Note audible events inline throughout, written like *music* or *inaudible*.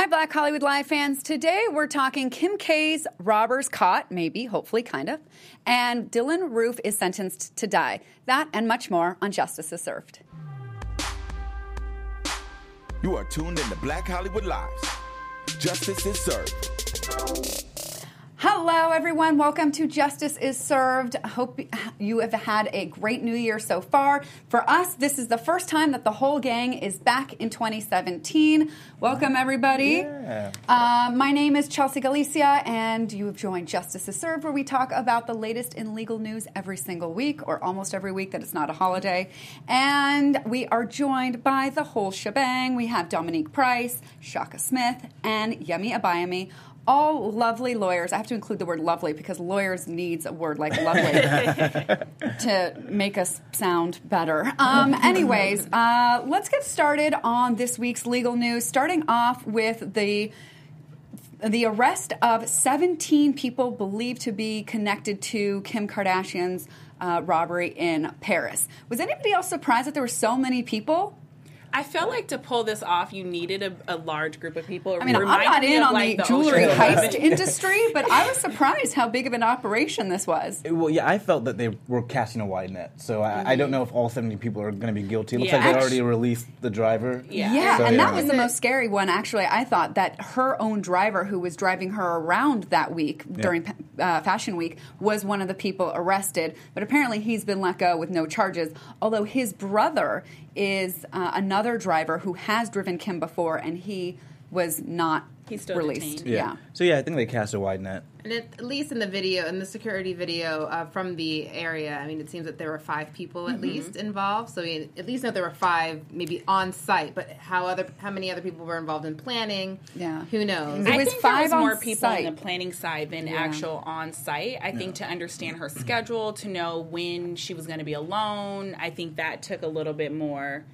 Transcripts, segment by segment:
Hi, Black Hollywood Live fans. Today we're talking Kim K's robbers caught, maybe, hopefully, kind of, and Dylann Roof is sentenced to die. That and much more on Justice is Served. You are tuned in to Black Hollywood Lives. Justice is served. Hello, everyone. Welcome to Justice is Served. I hope you have had a great new year so far. For us, this is the first time that the whole gang is back in 2017. Welcome, everybody. Yeah. Uh, my name is Chelsea Galicia, and you have joined Justice is Served, where we talk about the latest in legal news every single week, or almost every week that it's not a holiday. And we are joined by the whole shebang. We have Dominique Price, Shaka Smith, and Yemi Abayami all lovely lawyers. I have to include the word lovely because lawyers needs a word like lovely *laughs* to make us sound better. Um, anyways, uh, let's get started on this week's legal news. Starting off with the the arrest of 17 people believed to be connected to Kim Kardashian's uh, robbery in Paris. Was anybody else surprised that there were so many people? I felt like to pull this off, you needed a, a large group of people. It I mean, I'm not me in on like, the, the jewelry Ocean's heist *laughs* industry, but I was surprised how big of an operation this was. Well, yeah, I felt that they were casting a wide net, so I, I don't know if all 70 people are going to be guilty. It looks Yeah. like they Actu- already released the driver. Yeah. Yeah, So, and yeah. that was the most scary one, actually. I thought that her own driver, who was driving her around that week during uh, Fashion Week, was one of the people arrested. But apparently, he's been let go with no charges. Although his brother is uh, another driver who has driven Kim before, and he was not He's still released. detained. Yeah. So yeah, I think they cast a wide net. And it, at least in the video, in the security video uh, from the area, I mean, it seems that there were five people Mm-hmm. at least involved. So we at least know there were five, maybe on site. But how other, how many other people were involved in planning? Yeah. who knows? It I was think there five was on more people site. in the planning side than Yeah. actual on site. I think to understand her schedule, to know when she was going to be alone, I think that took a little bit more.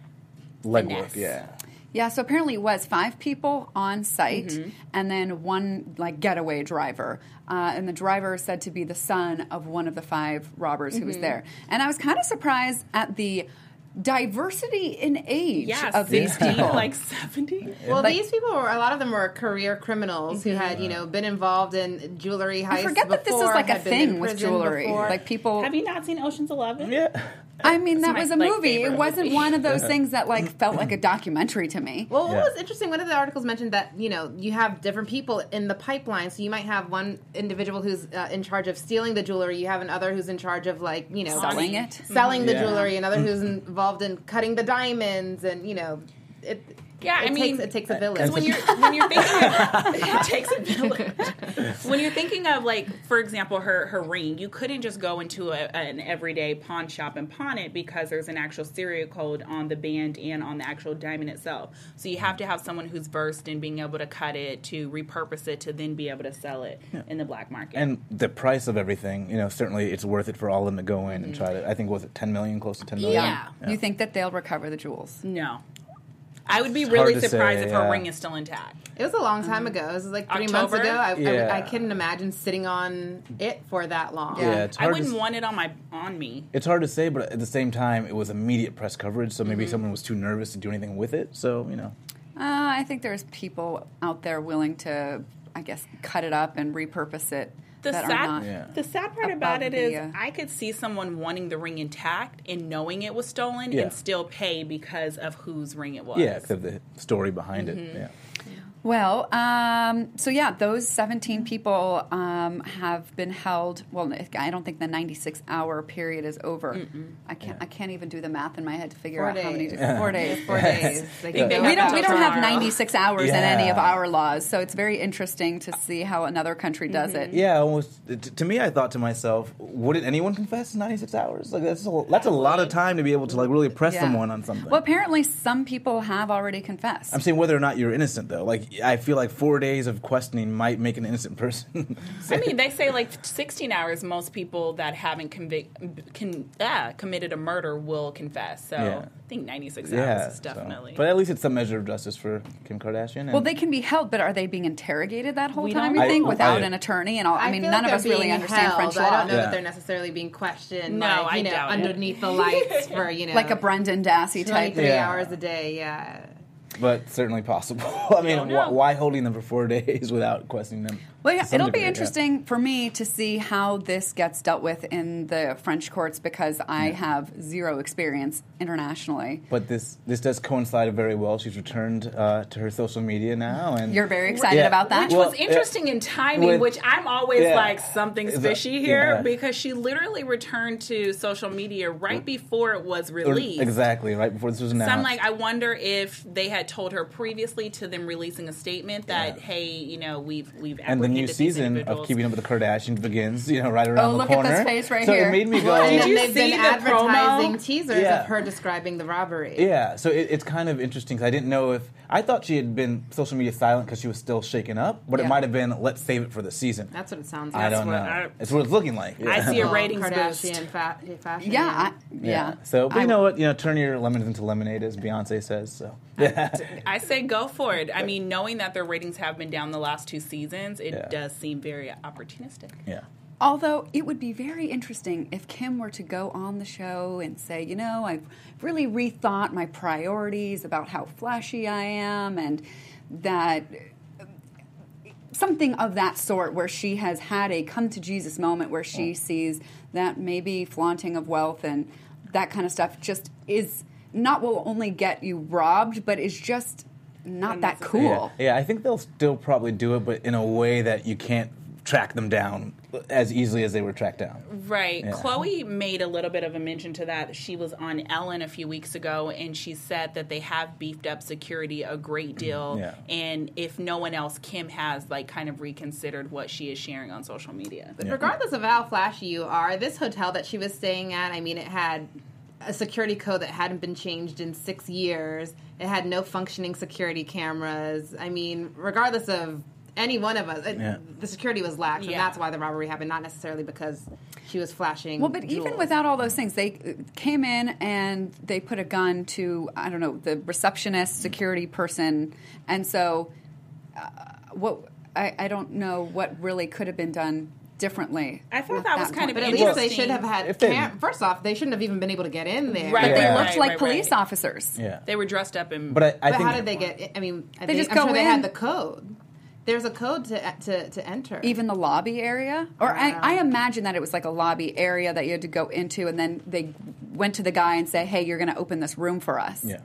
Legwork, yeah. Yeah, so apparently it was five people on site Mm-hmm. and then one like getaway driver. Uh, and the driver is said to be the son of one of the five robbers who Mm-hmm. was there. And I was kind of surprised at the diversity in age Yeah, of these 60, people. *laughs* like seventy. Well, Like- these people were a lot of them were career criminals who had you know been involved in jewelry heists. I forget that this is before, like a had been in thing with jewelry. before. Like people. Have you not seen Ocean's Eleven? Yeah. I mean, that my, was a like, movie. It wasn't movie. one of those *laughs* things that like felt like a documentary to me. Well, what Yeah. was interesting, one of the articles mentioned that you know you have different people in the pipeline. So you might have one individual who's uh, in charge of stealing the jewelry. You have another who's in charge of like you know Selling it. selling the Yeah. jewelry. Another who's involved in cutting the diamonds, and you know, it. Yeah, it I takes, mean, it takes a village. when you're when you're thinking of, *laughs* it takes a village. When you're thinking of like, for example, her her ring, you couldn't just go into a, an everyday pawn shop and pawn it because there's an actual serial code on the band and on the actual diamond itself. So you have to have someone who's versed in being able to cut it, to repurpose it, to then be able to sell it in the black market. And the price of everything, you know, certainly it's worth it for all of them to go in and mm-hmm. try to. I think was it 10 million, close to 10 million. Yeah. You think that they'll recover the jewels? no. I would be It's really surprised say, if her yeah. ring is still intact. it was a long time ago. This was like three months ago. I, I, Yeah. I, couldn't imagine sitting on it for that long. Yeah, it's I wouldn't to, want it on my on me. It's hard to say, but at the same time, it was immediate press coverage, so Mm-hmm. maybe someone was too nervous to do anything with it. So, you know. Uh, I think there's people out there willing to, I guess, cut it up and repurpose it The that are sad, not. Yeah. the sad part above about it is the, uh, I could see someone wanting the ring intact and knowing it was stolen Yeah. and still pay because of whose ring it was. Yeah, because of the story behind Mm-hmm. it. Yeah. Well, um, so yeah, those 17 people um, have been held. Well, I don't think the 96 hour period is over. I can't. I can't even do the math in my head to figure Four out how many. days. Four days. Four days. *laughs* They can We don't. We don't have 96 hours in any of our laws, so it's very interesting to see how another country does it. Yeah, almost. To me, I thought to myself, wouldn't anyone confess in 96 hours? Like that's a, that's a lot of time to be able to like really press Yeah. someone on something. Well, apparently, some people have already confessed. I'm saying whether or not you're innocent, though. Like I feel like four days of questioning might make an innocent person. *laughs* I mean, they say like 16 hours. Most people that haven't convic- con- ah, committed a murder will confess. So Yeah. I think 96 yeah, hours is so- definitely. But at least it's some measure of justice for Kim Kardashian. And well, they can be held, but are they being interrogated that whole time? don't You think know. without I- an attorney and all? I, mean, none like of us really being understand held. French law. I don't know Yeah. that they're necessarily being questioned. No, like, I you know, doubt it. underneath the lights *laughs* for you know, like a Brendan Dassey type. twenty-three Yeah. hours a day. Yeah. But certainly possible. *laughs* I mean, Don't wh- why holding them for four *laughs* days without questioning them? Well, yeah, it'll be degree, yeah. interesting for me to see how this gets dealt with in the French courts because I have zero experience internationally. But this this does coincide very well. She's returned uh, to her social media now, and You're very excited Yeah. about that. Which Well, was interesting in timing, with- which I'm always Yeah. like something's fishy here yeah. because she literally returned to social media right before it was released. exactly right before this was announced. So I'm like, I wonder if they had told her previously to them releasing a statement that, Yeah. hey, you know, we've we've and the new season of. Keeping Up with the Kardashians begins, you know, right around Oh, the look at corner. this face right so here. it made me go. Well, and Did then you they've see been the advertising promo? teasers Yeah. of her describing the robbery. Yeah, so it, it's kind of interesting because I didn't know if I thought she had been social media silent because she was still shaken up, but Yeah. it might have been let's save it for the season. That's what it sounds like. I don't know. what I- it's what it's looking like. I see a Well, ratings Kardashian boost. fa- fashion. yeah, I, yeah. So, but I- you know what? You know, turn your lemons into lemonade, as Beyonce says. So, yeah. I say go for it. I mean, knowing that their ratings have been down the last two seasons, it Yeah. does seem very opportunistic. yeah. Although it would be very interesting if Kim were to go on the show and say, you know, I've really rethought my priorities about how flashy I am and that something of that sort where she has had a come to Jesus moment where she sees that maybe flaunting of wealth and that kind of stuff just is not will only get you robbed, but is just not that cool. Yeah. yeah, I think they'll still probably do it, but in a way that you can't track them down as easily as they were tracked down. Right. Yeah. Khloé made a little bit of a mention to that. She was on Ellen a few weeks ago and she said that they have beefed up security a great mm, deal. Yeah. And if no one else, Kim has like kind of reconsidered what she is sharing on social media. But regardless of how flashy you are, this hotel that she was staying at, I mean, it had a security code that hadn't been changed in six years. It had no functioning security cameras. I mean, regardless of any one of us, it, Yeah. the security was lax, and Yeah. that's why the robbery happened, not necessarily because she was flashing. Well, but even without all those things, they uh, came in and they put a gun to I don't know the receptionist, security person, and so uh, what I, I don't know what really could have been done differently. I thought at that was kind point. of But at least they should have had. If they- Cam- First off, they shouldn't have even been able to get in there. Right, But they Yeah. looked right, like right, police right. officers. Yeah. They were dressed up in But I, I But think how did they get? I mean, I They just I'm go sure they had the code. There's a code to to, to enter. Even the lobby area, or I, I imagine that it was like a lobby area that you had to go into, and then they went to the guy and say, "Hey, you're going to open this room for us." Yeah.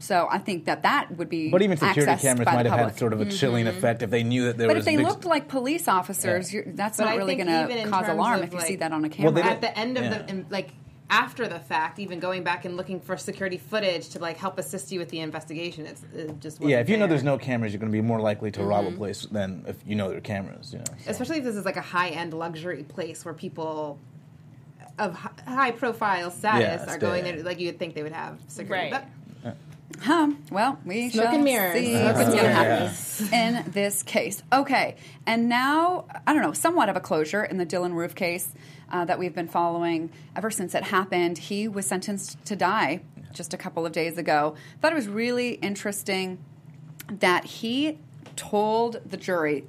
So I think that that would be. But even security cameras might have had sort of a chilling effect if they knew that there But was. But if they big- looked like police officers, Yeah. you're, that's But not I really going to cause alarm of, if you see that on a camera. they at the end of yeah. the in, like after the fact, even going back and looking for security footage to like help assist you with the investigation, it's it just wasn't yeah, if you know there. there's no cameras, you're going to be more likely to rob Mm-hmm. a place than if you know there are cameras. You know, so. especially if this is like a high end luxury place where people of high profile status Yeah, are going there. Like you would think they would have security, Right. but Huh. Well, we Smoke shall and mirrors. see Smoke what's going to happen in this case. Okay, and now I don't know, somewhat of a closure in the Dylann Roof case uh, that we've been following ever since it happened. He was sentenced to die just a couple of days ago. Thought it was really interesting that he told the jury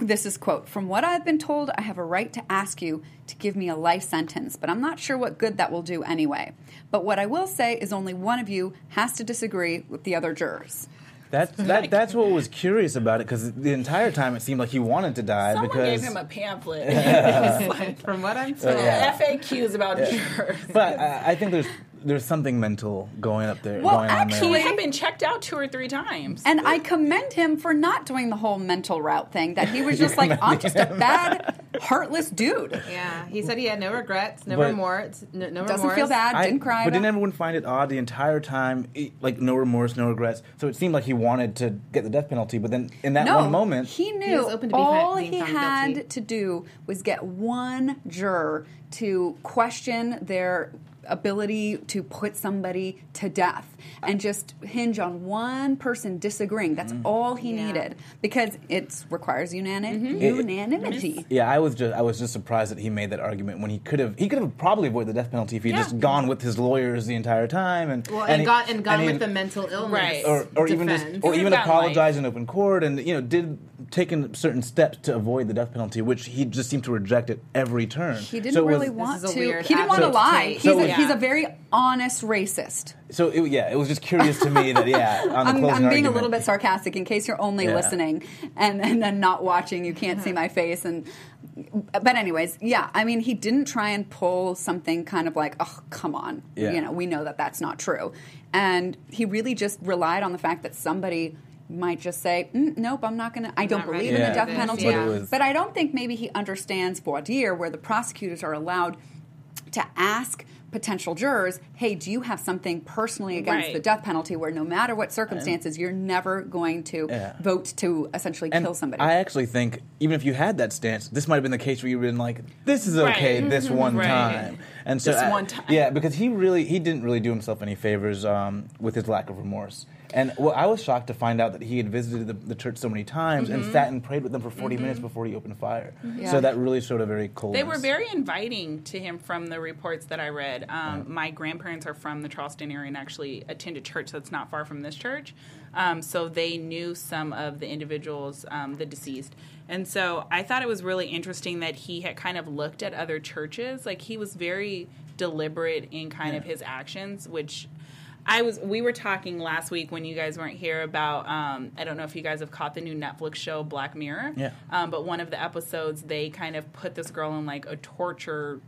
this is quote from what i've been told i have a right to ask you to give me a life sentence but i'm not sure what good that will do anyway but what i will say is only one of you has to disagree with the other jurors That's that, that's what was curious about it because the entire time it seemed like he wanted to die Someone because. gave him a pamphlet. It's *laughs* like *laughs* from what I'm told, yeah. FAQs about jurors. but I, I think there's there's something mental going up there. Well, going on there. He had been checked out two or three times. and i commend him for not doing the whole mental route thing that he was just like *laughs* i'm just a bad heartless dude yeah, he said he had no regrets, no But- remorse, no, no doesn't remorse. feel bad I- didn't cry But didn't everyone find it odd the entire time? Like no remorse, no regrets. So it seemed like he wanted to get the death penalty, but then in that no, one moment, he He knew was open to be all fi- he had guilty. to do was get one juror to question their ability to put somebody to death and just hinge on one person disagreeing. That's mm. all he Yeah. needed because it requires unani- mm-hmm. It- unanimity. yeah, I was just I was just surprised that he made that argument when he could have he could have probably avoided the death penalty if he had Yeah. just gone with his lawyers the entire time and Well, and, he- gone and gone he- with the mental illness, Right. or, or even just or even got apologize in open court and you know did taken certain steps to avoid the death penalty which he just seemed to reject at every turn He didn't So it was- really want to. He didn't want to lie. to He's So a it Yeah. He's a very honest racist. So it, yeah, it was just curious to me that yeah, *laughs* on the I'm, I'm being a little bit sarcastic in case you're only Yeah. listening and, and then not watching. You can't see my face. And but anyways, yeah. I mean, he didn't try and pull something kind of like, oh, come on. Yeah. You know, we know that that's not true. And he really just relied on the fact that somebody might just say, mm, nope, I'm not going to. I don't Not ready believe in for the death penalty. yeah. But But I don't think maybe he understands voir dire, where the prosecutors are allowed to ask potential jurors, hey, do you have something personally against Right. the death penalty where no matter what circumstances, you're never going to Yeah. vote to essentially And kill somebody? I actually think even if you had that stance, this might have been the case where you've been like, "This is okay, Right. this one Right. time," and so This I- one time. yeah, because he really he didn't really do himself any favors um, with his lack of remorse. And well, I was shocked to find out that he had visited the, the church so many times Mm-hmm. and sat and prayed with them for 40 minutes before he opened fire. Yeah. So that really showed a very cold. They were very inviting to him from the reports that I read. Um, Mm. My grandparents are from the Charleston area and actually attend a church that's not far from this church. Um, so they knew some of the individuals, um, the deceased. And so I thought it was really interesting that he had kind of looked at other churches. Like he was very deliberate in kind of his actions, which. I was. We were talking last week when you guys weren't here about. Um, I don't know if you guys have caught the new Netflix show Black Mirror. Yeah. Um, but one of the episodes, they kind of put this girl in like a torture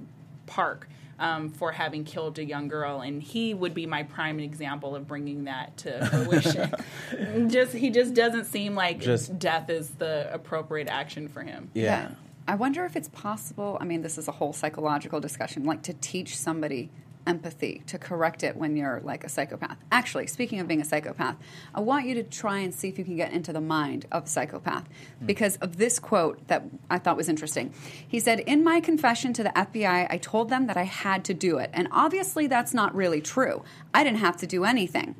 park um, for having killed a young girl, and he would be my prime example of bringing that to *laughs* fruition. just he just doesn't seem like Just- death is the appropriate action for him. yeah. I wonder if it's possible. I mean, this is a whole psychological discussion, like to teach somebody empathy to correct it when you're like a psychopath. Actually, speaking of being a psychopath, I want you to try and see if you can get into the mind of a psychopath because of this quote that I thought was interesting. He said, In my confession to the FBI, I told them that I had to do it. And obviously, that's not really true. I didn't have to do anything.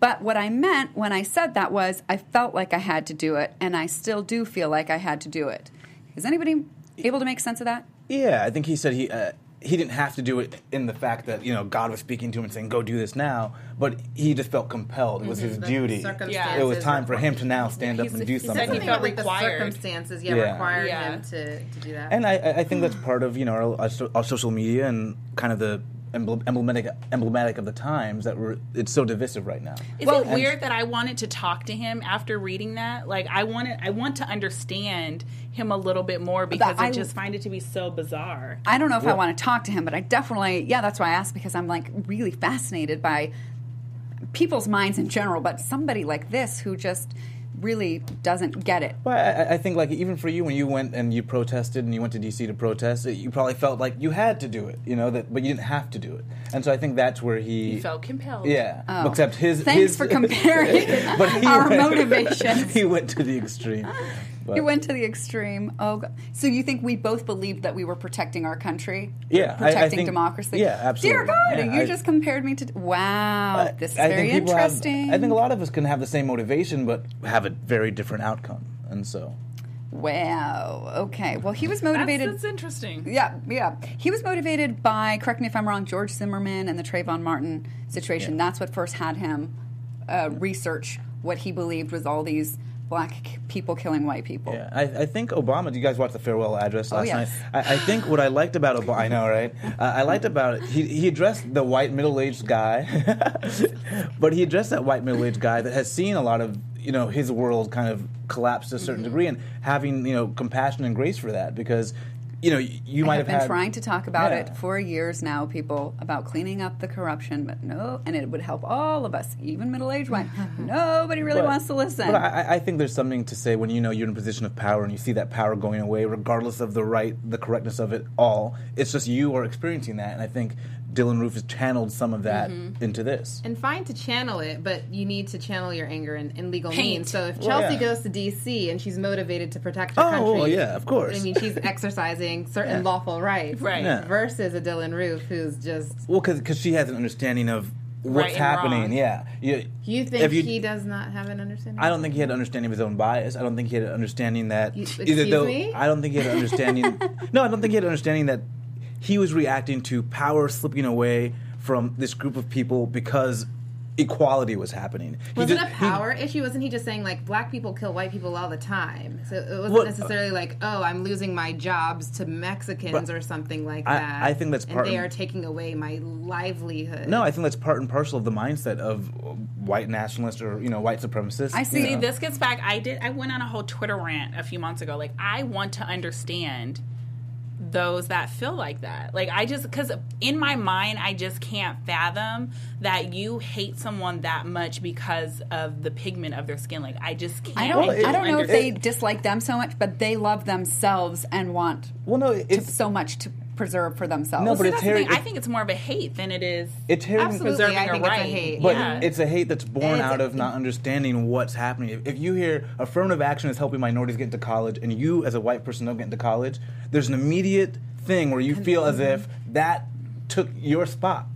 But what I meant when I said that was I felt like I had to do it, and I still do feel like I had to do it. Is anybody able to make sense of that? Yeah, I think he said he uh, he didn't have to do it in the fact that you know God was speaking to him and saying go do this now, but he just felt compelled. It was his The duty. circumstances It was time for him to now stand up and do he said something. he Something felt with the required. circumstances, yeah, Yeah. required Yeah. him to, to do that. And I, I I think that's part of you know our, our, social media and kind of the emblem- emblematic emblematic of the times that we're it's so divisive right now. Is Well, it weird that I wanted to talk to him after reading that? Like I wanted, I want to understand him a little bit more because I- I just find it to be so bizarre. I don't know if I want to talk to him, but I definitely, yeah, that's why I asked because I'm like really fascinated by people's minds in general, but somebody like this who just really doesn't get it. Well, I, I think like even for you when you went and you protested and you went to DC to protest, you probably felt like you had to do it, you know that, but you didn't have to do it. And so I think that's where he, He felt compelled. Yeah, Oh. except his. Thanks his, for comparing *laughs* but our went- *laughs* motivations. he went to the extreme. *laughs* But, He went to the extreme. Oh, God. so you think we both believed that we were protecting our country? Yeah, I- I protecting think- democracy. yeah, absolutely. Dear God, Yeah, you I- just compared me to. Wow, this is I very think have- interesting. I think a lot of us can have the same motivation, but have a very different outcome, and so. Wow. Okay. Well, he was That's, motivated. that's interesting. Yeah, yeah. He was motivated by, correct me if I'm wrong, George Zimmerman and the Trayvon Martin situation. Yeah. That's what first had him uh, research what he believed was all these black people killing white people. Yeah, I, I think Obama. Did you guys watch the farewell address Oh, last yes. night? I, I think what I liked about Obama. I know, right? Uh, I liked about it. He he addressed the white middle-aged guy, *laughs* but he addressed that white middle-aged guy that has seen a lot of you know his world kind of collapse to a Mm-hmm. certain degree, and having you know compassion and grace for that because you know you, I might have been had, trying to talk about Yeah. it for years now, people, about cleaning up the corruption, but no, and it would help all of us, even middle-aged white. *laughs* Nobody really But- wants to listen. But I, I think there's something to say when you know you're in a position of power and you see that power going away, regardless of the right, the correctness of it all. It's just you are experiencing that, and I think Dylann Roof has channeled some of that Mm-hmm. into this. and fine to channel it, but you need to channel your anger in, in legal Paint. means. So if Well, Chelsea yeah. goes to D.C. and she's motivated to protect her Oh, country, well, yeah, of course. I mean, she's *laughs* exercising certain Yeah. lawful rights, Right. Yeah. Versus a Dylann Roof who's just. Well, because she has an understanding of what's Right happening. wrong. Yeah, you, You think if you- he does not have an understanding? I don't think he had an understanding of his own bias. I don't think he had an understanding that You- either excuse though me? I don't think he had an understanding. *laughs* no, I don't think he had an understanding that he was reacting to power slipping away from this group of people because equality was happening. He Was it just- a he- power issue? Wasn't he just saying like black people kill white people all the time? So it wasn't Well, uh, necessarily like, oh, I'm losing my jobs to Mexicans or something like I- that. I think that's and they are taking away my livelihood. no, I think that's part and parcel of the mindset of white nationalists or you know white supremacists. I see See, know. this gets back. I did. I went on a whole Twitter rant a few months ago. Like, I want to understand those that feel like that. Like, I just because in my mind, I just can't fathom that you hate someone that much because of the pigment of their skin. Like, I just can't. I don't. Well, it- I don't know if they understand. dislike them so much, but they love themselves and want Well, no, to, it's so much to preserve for themselves. No, but See, it's that's the Harry- thing. I think it's more of a hate than it is. it's Harry preserving I a think it's a right. hate. But Yeah. it's a hate that's born It's- out of not understanding what's happening. If, if you hear affirmative action is helping minorities get into college, and you as a white person don't get into college, there's an immediate thing where you feel as if that took your spot.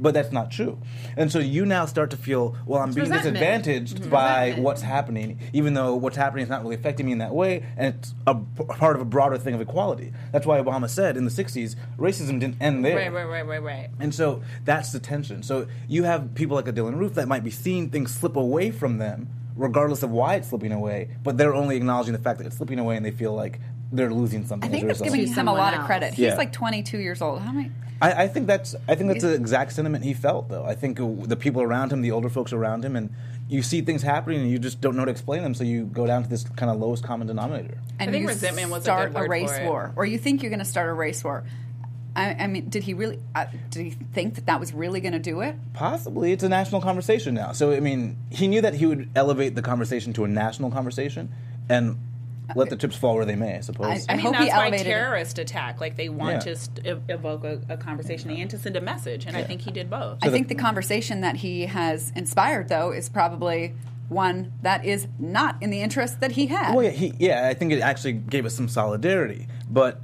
But that's not true. And so you now start to feel, well, I'm being resentment. disadvantaged mm-hmm. by Resentment. what's happening, even though what's happening is not really affecting me in that way, and it's a p- part of a broader thing of equality. That's why Obama said in the 60s, racism didn't end there. Right, right, right, right, right. And so that's the tension. So you have people like a Dylann Roof that might be seeing things slip away from them, regardless of why it's slipping away, but they're only acknowledging the fact that it's slipping away and they feel like they're losing something. I think as that's giving him a someone lot of credit. He's Yeah. like 22 years old. How many? I, I think that's I think that's the exact sentiment he felt though. I think the people around him, the older folks around him, and you see things happening and you just don't know how to explain them, so you go down to this kind of lowest common denominator. And think you resentment was a start good word race for it. war, or you think you're going to start a race war. I, I mean, did he really? Uh, did he think that that was really going to do it? Possibly, it's a national conversation now. So I mean, he knew that he would elevate the conversation to a national conversation, and let the chips fall where they may. I suppose. I I mean, hope he that's why terrorist it. attack. Like they want Yeah. to st- evoke a, a conversation and to send a message, and I think he did both. I think the conversation that he has inspired, though, is probably one that is not in the interest that he had. Well, yeah, he, yeah, I think it actually gave us some solidarity, but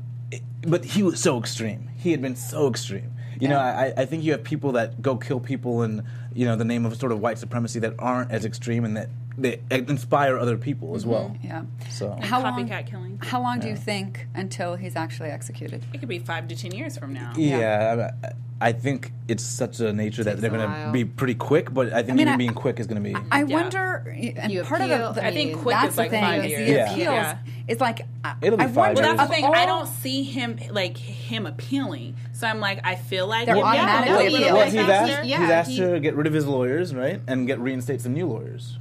but he was so extreme. He had been so extreme. You know, I, I think you have people that go kill people in you know the name of sort of white supremacy that aren't as extreme and that they inspire other people as mm-hmm. well. yeah. So How long? Copycat killing. How long do you think until he's actually executed? It could be five to ten years from now. yeah, I, I think it's such a nature that they're going to be pretty quick. But I think I mean, even I- being quick is going to be. I Yeah. wonder, and You part appeal- of the, I I think quick that's is the like thing five is years. the Yeah. appeals. Yeah. It's like I, It'll be I five wonder years. Well, that's the of thing. I don't see him like him appealing. So I'm like, I feel like They're yeah, automatically yeah, appealing. well, he's asked, yeah, he's asked he- to get rid of his lawyers, right, and get reinstate some new lawyers.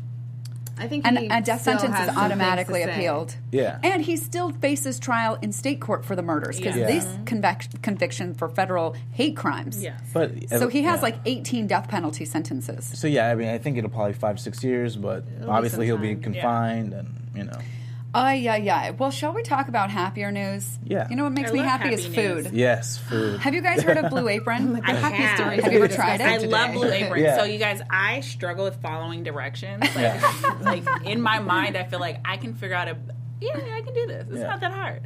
I think and he a death sentence is automatically appealed. Yeah. And he still faces trial in state court for the murders because Yeah. this convic- conviction for federal hate crimes. Yes. But uh, So he has yeah. like 18 death penalty sentences. So yeah, I mean, I think it'll probably five six years, but obviously he'll be time. confined, and you know, Oh yeah, yeah. Well, shall we talk about happier news? Yeah. You know what makes I me love happy is happy food. news. yes, food. *gasps* Have you guys heard of Blue *laughs* Apron? I happy have. stories Have you ever tried it? I discussed love. Blue Apron. Yeah. So you guys, I struggle with following directions. Like, Yeah. *laughs* like in my mind, I feel like I can figure out a. Yeah, I can do this. It's Yeah. not that hard.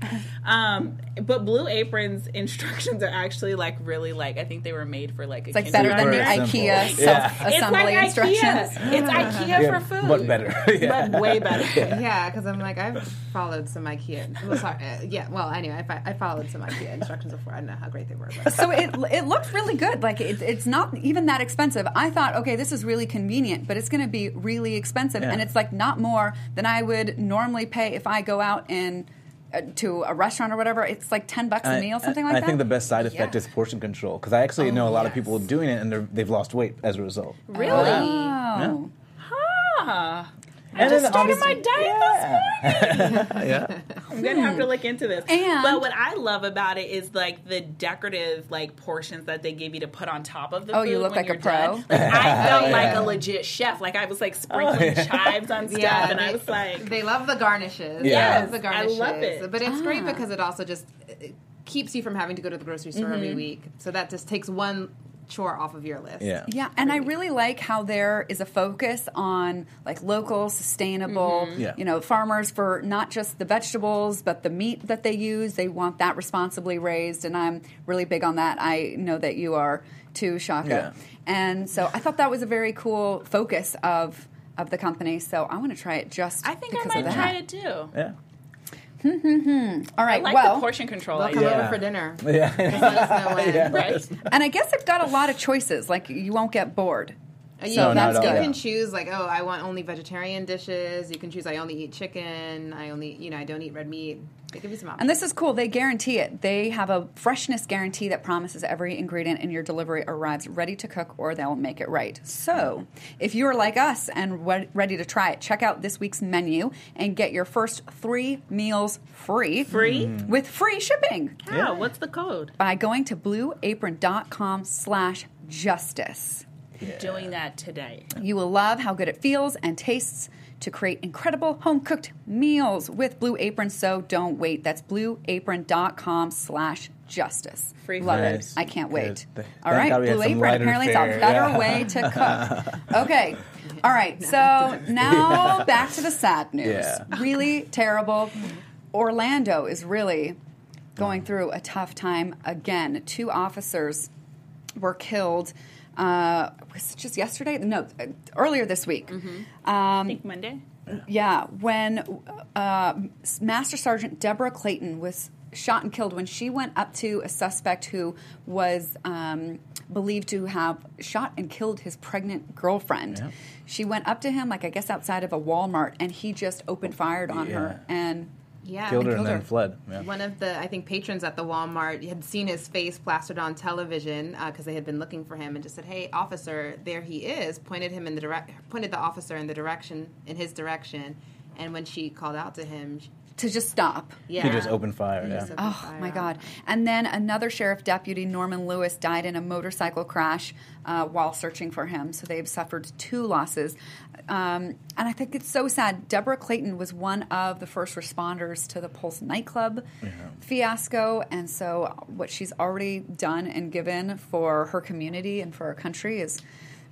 Um, but Blue Apron's instructions are actually like really like I think they were made for like a It's like better than the Super IKEA simple. It's self-assembly like instructions. IKEA. It's IKEA Yeah, for food, but better. *laughs* Yeah. but way better. *laughs* Yeah, because I'm like I've followed some IKEA. Well, sorry, uh, yeah. Well, anyway, I, fi- I followed some IKEA instructions before. I don't know how great they were. But. so it it looked really good. Like it, it's not even that expensive. I thought, okay, this is really convenient, but it's going to be really expensive, Yeah. and it's like not more than I would normally pay if I go out and uh, to a restaurant or whatever. It's like ten bucks a meal, something like I that. I think the best side effect Yeah. is portion control because I actually know a lot of people doing it and they're, they've lost weight as a result. Really? Oh. Huh. I And just then started my obviously- diet this *laughs* morning. yeah. I'm gonna have to look into this. And- but what I love about it is like the decorative like portions that they give you to put on top of the Oh, food. you look when like a pro? done. Like, I *laughs* felt like a legit chef. Like I was like sprinkling Oh, yeah. chives on *laughs* stuff, Yeah, and I was like, they love the garnishes. Yeah. They love the I garnishes. love it. But it's great Ah. because it also just it keeps you from having to go to the grocery store every week. So that just takes one chore off of your list. Yeah. Yeah, and I really like how there is a focus on like local, sustainable, mm-hmm. Yeah. you know, farmers for not just the vegetables but the meat that they use. They want that responsibly raised, and I'm really big on that. I know that you are too, Shaka. Yeah. And so I thought that was a very cool focus of of the company. So I want to try it just I think I might try it too. Yeah. Mm-hmm. All I like well, the portion control. They'll come Yeah. over for dinner. Yeah. Let us know *laughs* when. Yeah. Right? *laughs* and I guess I've got a lot of choices. Like you won't get bored. You, So that's at you can choose like, oh, I want only vegetarian dishes. You can choose I only eat chicken. I only, you know, I don't eat red meat. They give you some options. And this is cool. They guarantee it. They have a freshness guarantee that promises every ingredient in your delivery arrives ready to cook or they'll make it right. So, if you're like us and we- ready to try it, check out this week's menu and get your first three meals free. Free? Mm-hmm. With free shipping How? What's the code? by going to blueapron.com slash justice. Doing that today. You will love how good it feels and tastes to create incredible home cooked meals with Blue Apron. So don't wait. That's blueapron.com slash justice. Free Love food. it. I can't wait. Th- All thank right, God we had Blue Apron. lighter Apparently, it's a better yeah. way to cook. *laughs* Okay. All right. So now back to the sad news. Yeah. Really terrible. Orlando is really going through a tough time again. Two officers were killed. Uh, was it just yesterday? No, uh, earlier this week. I think Monday. Yeah, when uh, Master Sergeant Debra Clayton was shot and killed when she went up to a suspect who was um, believed to have shot and killed his pregnant girlfriend. Yeah. She went up to him, like I guess outside of a Walmart, and he just opened fired on her and yeah, Killed her and then her. fled. Yeah. One of the, I think, patrons at the Walmart had seen his face plastered on television uh, because they had been looking for him, and just said, "Hey, officer, there he is." Pointed him in the direct, pointed the officer in the direction, in his direction, and when she called out to him, to just stop. yeah, He just opened fire. He Yeah. just opened Oh fire my God! And then another sheriff deputy, Norman Lewis, died in a motorcycle crash uh, while searching for him. So they've suffered two losses, um, and I think it's so sad. Debra Clayton was one of the first responders to the Pulse nightclub fiasco, and so what she's already done and given for her community and for our country is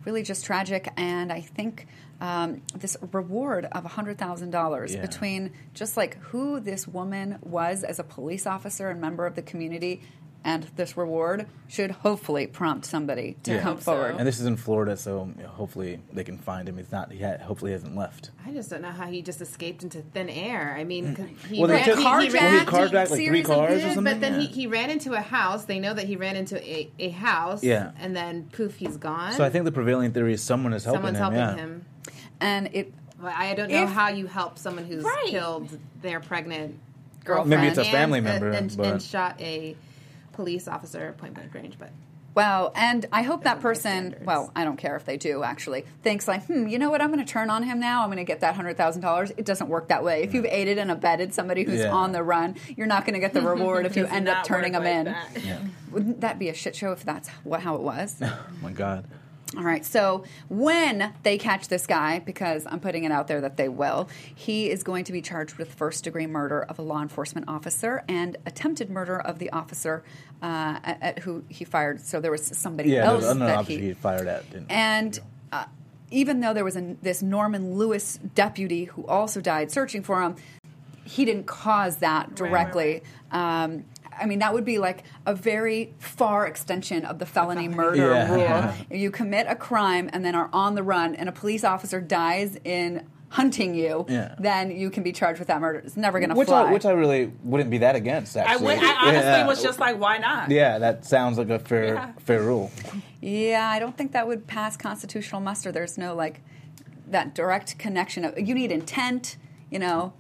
really just tragic. And I think um, this reward of $100,000 Yeah. between just like who this woman was as a police officer and member of the community and this reward should hopefully prompt somebody to Yeah. come Hope so. forward. And this is in Florida, so hopefully they can find him. He's not. He ha- hopefully hasn't left. I just don't know how he just escaped into thin air. I mean, he, Well, ran, took- he, Well, he he ran, carjacked, like, three series of- cars or something? but then he, he ran into a house. They know that he ran into a, a house. Yeah. and then poof, he's gone. So I think the prevailing theory is someone is helping someone's him. Someone's helping yeah. him. And it Well, I don't know If- how you help someone who's Right. killed their pregnant Girlfriend. girlfriend. Maybe it's a family and- member, and, but- and shot a police officer at point blank range. But Wow, and I hope that person, well, I don't care if they do actually, thinks like, hmm, you know what, I'm going to turn on him now. I'm going to get that $100,000. It doesn't work that way. If you've aided and abetted somebody who's Yeah. on the run, you're not going to get the reward if *laughs* you end up turning them like in. that. Yeah. Wouldn't that be a shit show if that's what, how it was? *laughs* Oh my God. All right, so when they catch this guy, because I'm putting it out there that they will, he is going to be charged with first degree murder of a law enforcement officer and attempted murder of the officer uh, at, at who he fired. So there was somebody Yeah, else there's that officer he he fired at. didn't- and uh, even though there was a, this Norman Lewis deputy who also died searching for him, he didn't cause that right, directly. Um, I mean, that would be like a very far extension of the felony murder Yeah. rule. Yeah. *laughs* You commit a crime and then are on the run, and a police officer dies in hunting you, Yeah. then you can be charged with that murder. It's never going to which fly. I, which I really wouldn't be that against. I, Actually, would, I honestly Yeah. was just like, why not? Yeah, that sounds like a fair Yeah. fair rule. Yeah, I don't think that would pass constitutional muster. There's no like that direct connection of you need intent. You know,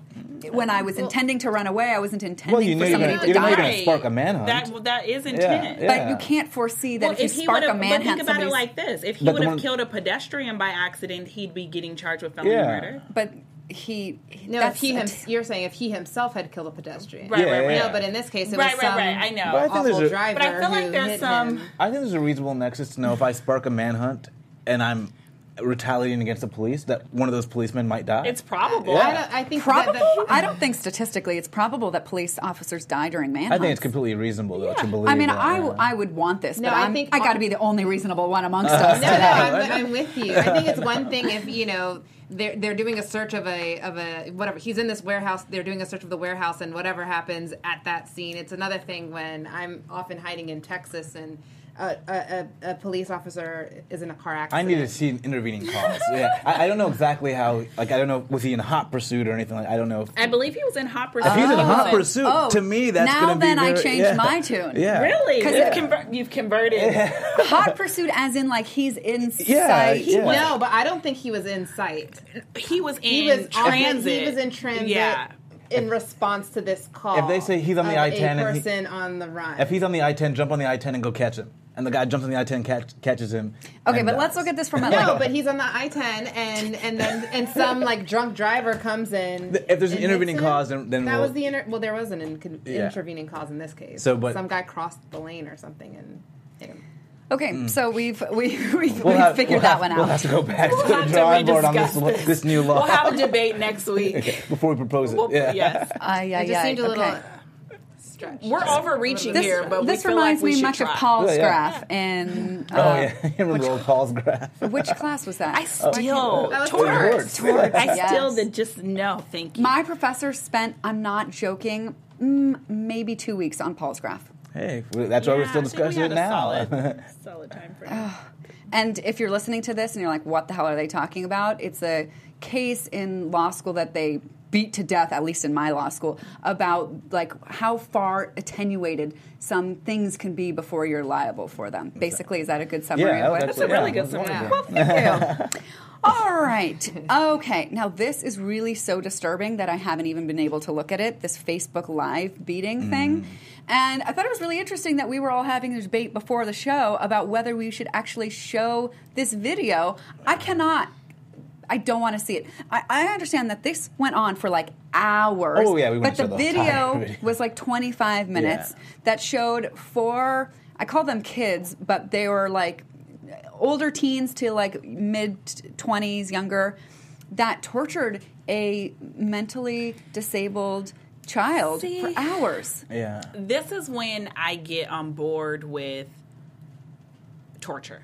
when I was intending to run away, I wasn't intending Well, you for somebody were to you know die. you're gonna spark a manhunt. That, well, that is Yeah, intent. yeah. But you can't foresee that Well, if you he spark a would've- but manhunt, think about it like this: if he would have killed a pedestrian by accident, he'd be getting charged with felony Yeah. murder. but he. no, if he a him, t- you're saying if he himself had killed a pedestrian, Right, Yeah, right, right. yeah. No, but in this case, it Right, was right, some right. I know. But I think awful there's a- driver But I feel like there's some- him. I think there's a reasonable nexus to know if I spark a manhunt and I'm retaliating against the police, that one of those policemen might die. It's probable. Yeah. I, don't, I think probable. That, that, I don't think statistically it's probable that police officers die during manhunts. I think it's completely reasonable though to believe. I mean, that, I. I would want this, No, but I I'm, think- I got to be the only reasonable one amongst *laughs* us No, no. I'm, I'm with you. I think it's one thing if you know they're they're doing a search of a of a whatever. He's in this warehouse. They're doing a search of the warehouse, and whatever happens at that scene. It's another thing when I'm often hiding in Texas and. A, a, a, a police officer is in a car accident. I need to see an intervening cause. *laughs* yeah, I, I don't know exactly how. Like, I don't know was he in hot pursuit or anything like. I don't know. If, I believe he was in hot pursuit. if he's in He hot pursuit, Oh, to me that's now gonna be then I very- changed yeah. my tune. Yeah, Really? 'Cause You've, conver- you've converted. *laughs* Hot pursuit, as in like he's in Yeah, sight. yeah. No, but I don't think he was in sight. He was in He was on- transit. he was in transit. Yeah. In response to this call, If they say he's on the I-10 a and he- person on the run. If he's on the I-10, jump on the I-10 and go catch him. And the guy jumps on the I-10, catch, catches him. Okay, but dies. let's look at this from *laughs* a no, but he's on the I-10, and and then and some like drunk driver comes in. If there's an intervening cause, then- then that we'll- was the inter- well, there was an in- Yeah. intervening cause in this case. So, but- some guy crossed the lane or something and hit him. okay. Mm. So we've we *laughs* we We'll we have- figured we'll that have- one out. We'll have to go back We'll to the have to drawing board on this, this. this new law We'll have a debate next *laughs* week. before we propose it. We'll- yeah. Yes. Ay, ay, It just ay, seemed a little okay. Stretched. We're overreaching This, here, but this we feel reminds like we me should much try. of Paul's Yeah, yeah. graph in uh, Oh yeah, *laughs* you remember old Palsgraf? *laughs* which class was that? I still That was torts. torts. I Yes. still did just no, thank you. My professor spent, I'm not joking, mm, maybe two weeks on Palsgraf. Hey, that's why we're still I we discussing it now. Solid, *laughs* solid time frame. And if you're listening to this and you're like, what the hell are they talking about? It's a case in law school that they beat to death, at least in my law school, about like how far attenuated some things can be before you're liable for them. Basically, is that a good summary Yeah, of what? that's That's a really Yeah, good summary. wonderful. Well, thank you. *laughs* All right. Okay. Now, this is really so disturbing that I haven't even been able to look at it this Facebook Live beating mm. thing. And I thought it was really interesting that we were all having a debate before the show about whether we should actually show this video. I cannot. I don't want to see it. I, I understand that this went on for like hours. Oh, yeah, we but the the video *laughs* video. was like 25 minutes Yeah. that showed four, I call them kids, but they were like older teens to like mid 20s, younger, that tortured a mentally disabled child See? for hours. Yeah. this is when I get on board with torture.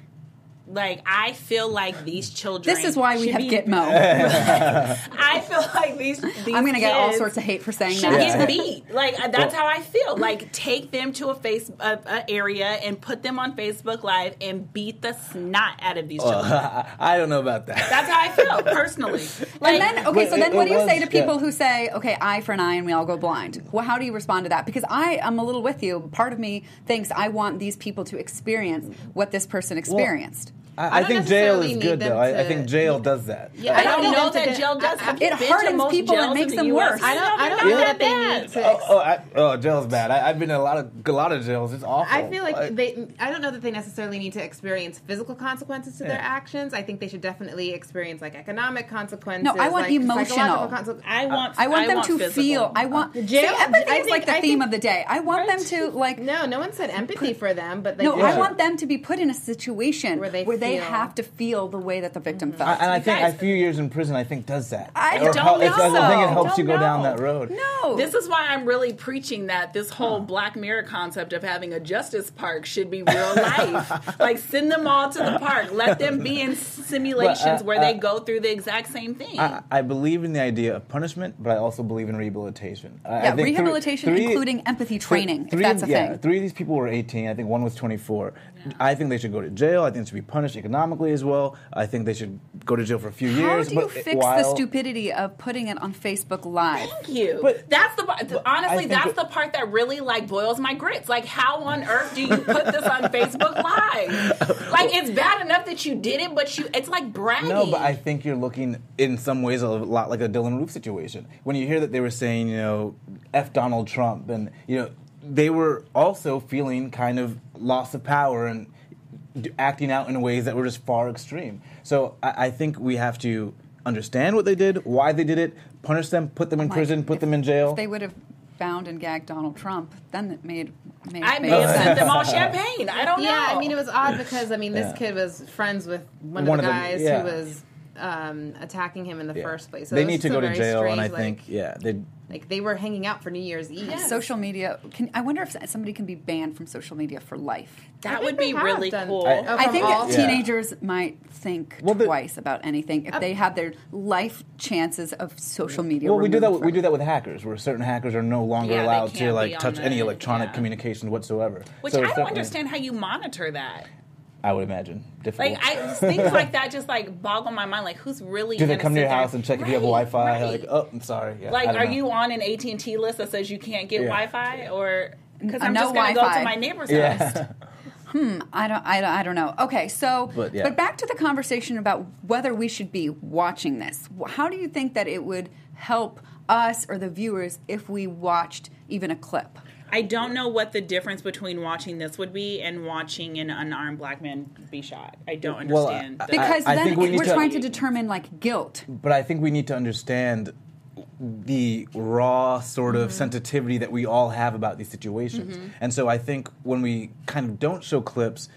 Like I feel like these children. This is why we have be- Gitmo. *laughs* I feel like these. these I'm going to get all sorts of hate for saying Should that. get beat. Like uh, that's how I feel. Like take them to a face a, a area and put them on Facebook Live and beat the snot out of these children. *laughs* I don't know about that. That's how I feel personally. Like, *laughs* And then, okay, so then it- what do it you say to people yeah. who say, okay, eye for an eye and we all go blind? Well, how do you respond to that? Because I am a little with you. Part of me thinks I want these people to experience what this person experienced. I, I I don't think jail is good them though. I, I think jail does that. Yeah, I don't need know that jail does. I- Have It you been to hardens people and makes them the worse. I don't. I don't know know that they bad. need to. Oh, oh, I, oh, jail's bad. I, I've been in a lot of a lot of jails. It's awful. I feel like they. I don't know that they necessarily need to experience physical consequences to their actions. I think they should definitely experience like economic consequences. No, I want like, emotional. psychological consequ- I want. I want them to physical. feel. I want jail- See, empathy is like the I theme think- of the day. I want them to like. No, no one said empathy for them, but No, they I want them to be put in a situation Where they where they feel- have to feel the way that the victim felt. I, and I think guys- a few years in prison, I think does that. I Or don't hel- know. I think it helps you go down that road. no, This is why I'm really preaching that this whole Black Mirror concept of having a justice park should be real life. *laughs* like send them all to the park. Let them be in simulations But, uh, where they uh, go through the exact same thing. I, I believe in the idea of punishment, but I also believe in rehabilitation. I- I yeah, think three- rehabilitation, three- including empathy training, Three if that's a yeah, thing. Three of these people were 18. I think one was 24. I think they should go to jail. I think they should be punished economically as well. I think they should go to jail for a few How years. do you but fix the stupidity of putting it on Facebook Live? Thank you. But- that's the part. Honestly, that's it- the part that really like boils my grits. Like, how on earth do you put this on *laughs* Facebook Live? Like, it's bad enough that you did it, but you it's like bragging. No, but I think you're looking in some ways a lot like a Dylann Roof situation. When you hear that they were saying, you know, F Donald Trump, and you know, they were also feeling kind of loss of power and d- acting out in ways that were just far extreme. So I, I think we have to understand what they did, why they did it, punish them, put them in Like, prison, put if- them in jail. If they would have bound and gagged Donald Trump, then it made made, I may made have sent them all *laughs* champagne. I don't know. Yeah, I mean, it was odd because I mean, this Yeah. kid was friends with one, One of of the them, guys yeah. who was um, attacking him in the Yeah. first place. So they was need to still go to very jail, and I strange, like- think, yeah, they Like they were hanging out for New Year's Eve. Social media. Can I wonder if somebody can be banned from social media for life? That would be really done- cool. Oh, I think all- that teenagers might think Well, the- twice about anything if they have their life chances of social media. Well, we do that. removed with- We do that with hackers, where certain hackers are no longer Yeah, allowed to like touch on any electronic yeah. communications whatsoever. Which So I don't understand how you monitor that. I would imagine difficult. Like I things like that just like boggle my mind. Like who's really do they gonna come to sit your there- house and check if you have Wi-Fi? right. Like, oh, I'm sorry. Yeah, Like, are know. you on an AT and T list that says you can't get Yeah. Wi-Fi, or because Uh, I'm no just going to go to my neighbor's house? *laughs* Yeah. I don't, I don't, I don't know. Okay, so, But, yeah. back to the conversation about whether we should be watching this. How do you think that it would help us or the viewers if we watched even a clip? I don't know what the difference between watching this would be and watching an unarmed black man be shot. I don't Well, understand. I- Because I then think we we're to- trying to determine like guilt. But I think we need to understand the raw sort Mm-hmm. of sensitivity that we all have about these situations. And so I think when we kind of don't show clips,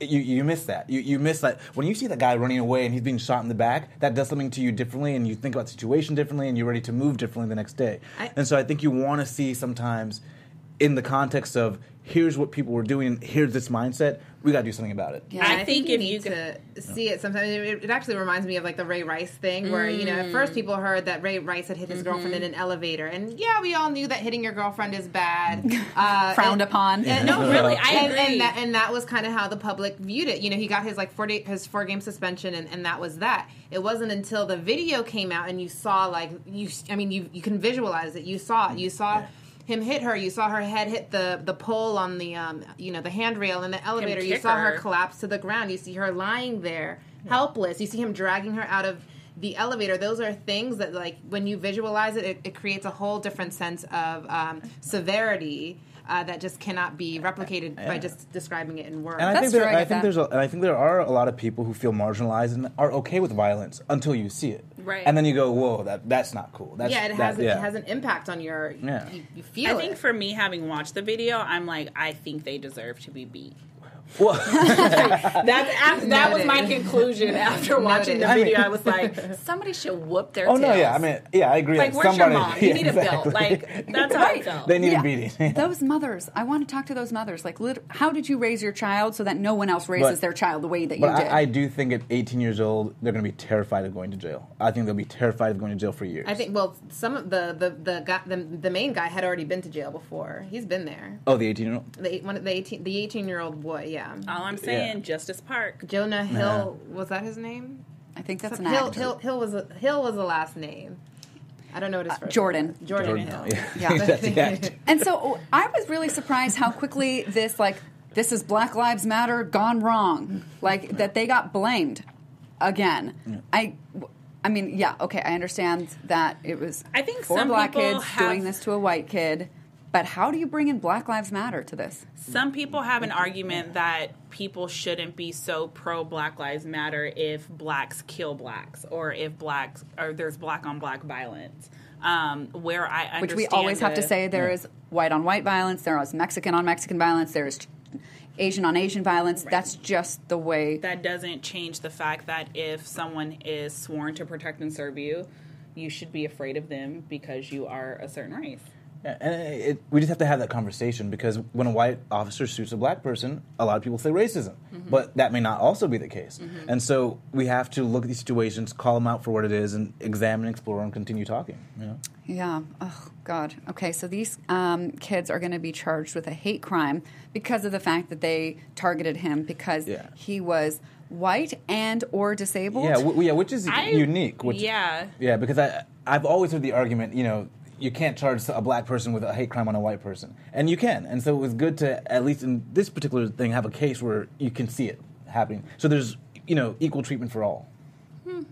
you, you miss that. You, you miss that. When you see that guy running away and he's being shot in the back, that does something to you differently, and you think about the situation differently, and you're ready to move differently the next day. I- and so I think you want to see sometimes in the context of here's what people were doing, here's this mindset, we got to do something about it. Yeah. I think you if you need to see it sometimes, it, it actually reminds me of like the Ray Rice thing, where you know at first people heard that Ray Rice had hit his girlfriend in an elevator, and yeah, we all knew that hitting your girlfriend is bad, *laughs* uh, Frowned and- upon. and- No, really, I and, agree. And that, and that was kind of how the public viewed it. You know, he got his like four day, his four game suspension, and, and that was that. It wasn't until the video came out and you saw like you, I mean, you you can visualize it. You saw it. You saw. Him hit her. You saw her head hit the the pole on the um you know the handrail in the elevator. You saw her her. collapse to the ground. You see her lying there helpless. You see him dragging her out of the elevator. Those are things that like when you visualize it, it, it creates a whole different sense of um, severity. Uh, that just cannot be replicated by just describing it in words. And I That's think there, true, I I think that. there's a, and I think there are a lot of people who feel marginalized and are okay with violence until you see it. Right. And then you go, whoa, that that's not cool. That's, yeah, it that- has yeah. it has an impact on your. Yeah. You, you feel I it. think for me, having watched the video, I'm like, I think they deserve to be beat. Well, *laughs* That's after, that was my conclusion after watching the Noted. I video. mean- I was like, *laughs* somebody should whoop their oh no, yeah. I mean, yeah, I agree. like, that where's somebody, your mom? *laughs* You yeah, need a belt. Like, that's how I felt. they need Yeah. a beating. those mothers, I want to talk to those mothers. Like, lit- how did you raise your child so that no one else raises But- their child the way that you did? I, I do think at 18 years old, they're going to be terrified of going to jail. I think they'll be terrified of going to jail for years. I think well, some of the the the guy, the, the main guy had already been to jail before. He's been there. Oh, the 18 year old. The eight- one the eighteen the eighteen year old boy. Yeah, All I'm saying, Yeah. Justice Park. Jonah Hill was that his name? I think that's an Hill, actor. Hill Hill was a, Hill was the last name. I don't know what his uh, first Jordan. name. Jordan, Jordan Hill. Hill, Yeah. *laughs* That's the actor. *laughs* And so oh, I was really surprised how quickly this like this is Black Lives Matter gone wrong, like that they got blamed again. I, I mean, yeah, okay, I understand that it was. I think four some black kids have- doing this to a white kid, but how do you bring in Black Lives Matter to this? Some people have an argument that people shouldn't be so pro Black Lives Matter if blacks kill blacks or if blacks or there's black on black violence. Um, where I understand Which we always have to the- say there is white on white violence, there is Mexican on Mexican violence, there is Asian on Asian violence. That's just the way. that doesn't change the fact that if someone is sworn to protect and serve you, you should be afraid of them because you are a certain race. Yeah, and it, it, we just have to have that conversation because when a white officer shoots a black person, a lot of people say racism, Mm-hmm. but that may not also be the case. And so we have to look at these situations, call them out for what it is, and examine, explore, and continue talking. You know? Yeah. Oh God. Okay. So these um, kids are going to be charged with a hate crime because of the fact that they targeted him because Yeah. he was white and or disabled. Yeah, w- yeah, which is I- unique. Which, yeah. yeah, because I I've always heard the argument, you know, you can't charge a black person with a hate crime on a white person, and you can. And so it was good to at least in this particular thing have a case where you can see it happening. So there's you know equal treatment for all. Hmm.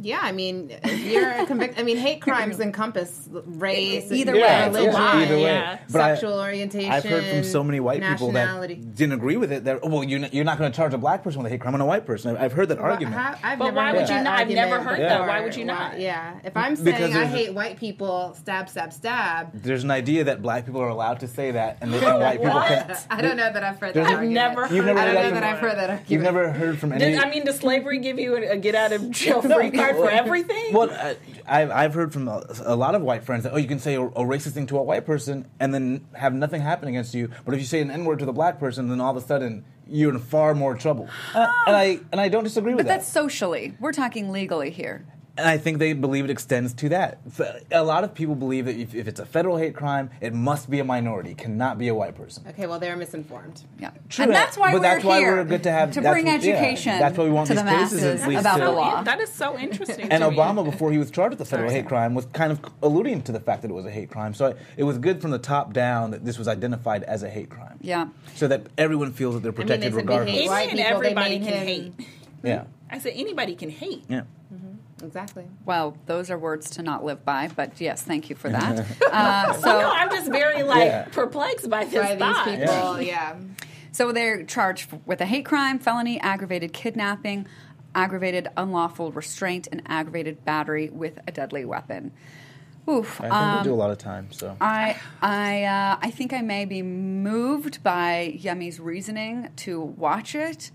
Yeah, I mean, you're convicted. I mean, hate crimes *laughs* encompass race, Either Yeah, way. it's- religion, either way. yeah. But I- sexual orientation. I've heard from so many white people that didn't agree with it. That oh, well, you're not, you're not going to charge a black person with a hate crime on a white person. I've heard that Well, argument. how- I've But never why heard would that you not? I've never argument heard that. Why would you Why- not? Yeah, if I'm Because saying I there's a- hate white people, stab, stab, stab. There's an idea that black people are allowed to say that, and, they, and *laughs* white people can't. I don't know that I've heard that. I've argument. never You've heard never I heard don't that know that I've heard that argument. You've never heard from any. I mean, does slavery give you a, a get out of jail No, free yeah, hard for everything. Well, uh, I've, I've heard from a, a lot of white friends that, oh, you can say a, a racist thing to a white person and then have nothing happen against you. But if you say an N word to the black person, then all of a sudden you're in far more trouble. Uh, and I and I don't disagree with that. But that's socially. We're talking legally here. And I think they believe it extends to that. So, A lot of people believe that if, if it's a federal hate crime, it must be a minority, cannot be a white person. Okay, well they're misinformed. Yeah, True, and that's why but we're that's why here we're good to have- to that's bring what- yeah, education. that's why we want to these the cases masses at least about to- the law. that is so interesting. And to me. Obama, before he was charged with the federal Sorry, hate crime, was kind of alluding to the fact that it was a hate crime. So it, it was good from the top down that this was identified as a hate crime. Yeah. So that everyone feels that they're I mean, protected they said they regardless. hate white Any and people. They everybody can him- hate. Yeah. I said anybody can hate. Yeah. Exactly. Well, those are words to not live by, but yes, thank you for *laughs* that. uh, So so, no, I'm just very like Yeah. perplexed by this By these people, yeah. so they're charged with a hate crime, felony, aggravated kidnapping, aggravated unlawful restraint, and aggravated battery with a deadly weapon. Oof. I think um, they do a lot of time. So I I uh, I think I may be moved by Yummy's reasoning to watch it,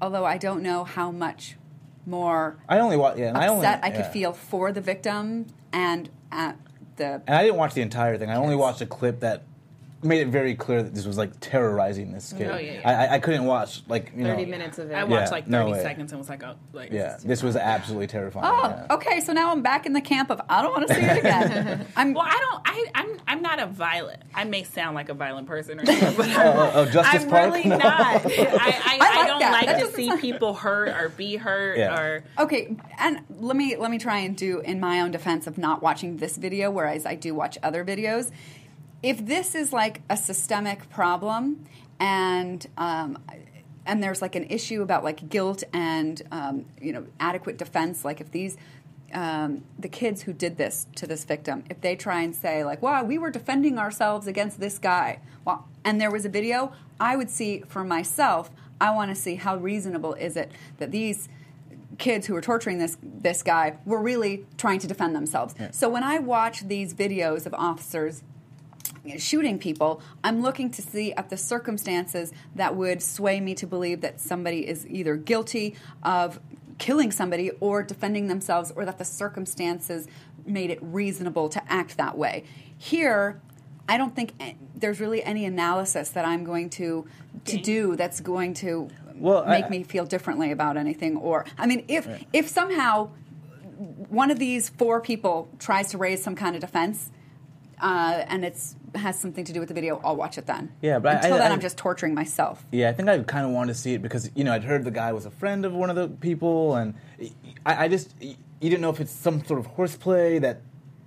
although I don't know how much more I only watch. Yeah, and I only. upset I, could yeah. feel for the victim and at the And I didn't watch the entire thing. I only watched a clip that made it very clear that this was like terrorizing this kid. Oh, yeah, yeah. I, I, I couldn't watch like you 30 know. minutes of it. I watched Yeah, like no 30 way. seconds and was like, oh, like Yeah, this this was absolutely terrifying. Oh, yeah. okay. So now I'm back in the camp of I don't want to see it *laughs* again. I'm Well, I don't. I, I'm. I'm not a violent. I may sound like a violent person or something, but Oh, oh, oh, Justice I'm Park? really *laughs* No. not. I, I, I, like don't that. like That to see sound- people hurt or be hurt Yeah. or. okay. And let me let me try and do in my own defense of not watching this video, whereas I do watch other videos. If this is like a systemic problem, and um, and there's like an issue about like guilt and um, you know adequate defense, like if these um, the kids who did this to this victim, if they try and say like, "Wow, we were defending ourselves against this guy," well, and there was a video, I would see for myself. I want to see how reasonable is it that these kids who were torturing this this guy were really trying to defend themselves. So when I watch these videos of officers shooting people, I'm looking to see at the circumstances that would sway me to believe that somebody is either guilty of killing somebody or defending themselves or that the circumstances made it reasonable to act that way. Here, I don't think there's really any analysis that I'm going to to do that's going to Well, I- make me feel differently about anything or I mean if if somehow one of these four people tries to raise some kind of defense uh, and it's has something to do with the video, I'll watch it then. Yeah, but until I- then, I- I'm just torturing myself. Yeah, I think I kind of wanted to see it because you know I'd heard the guy was a friend of one of the people, and I, I just you didn't know if it's some sort of horseplay that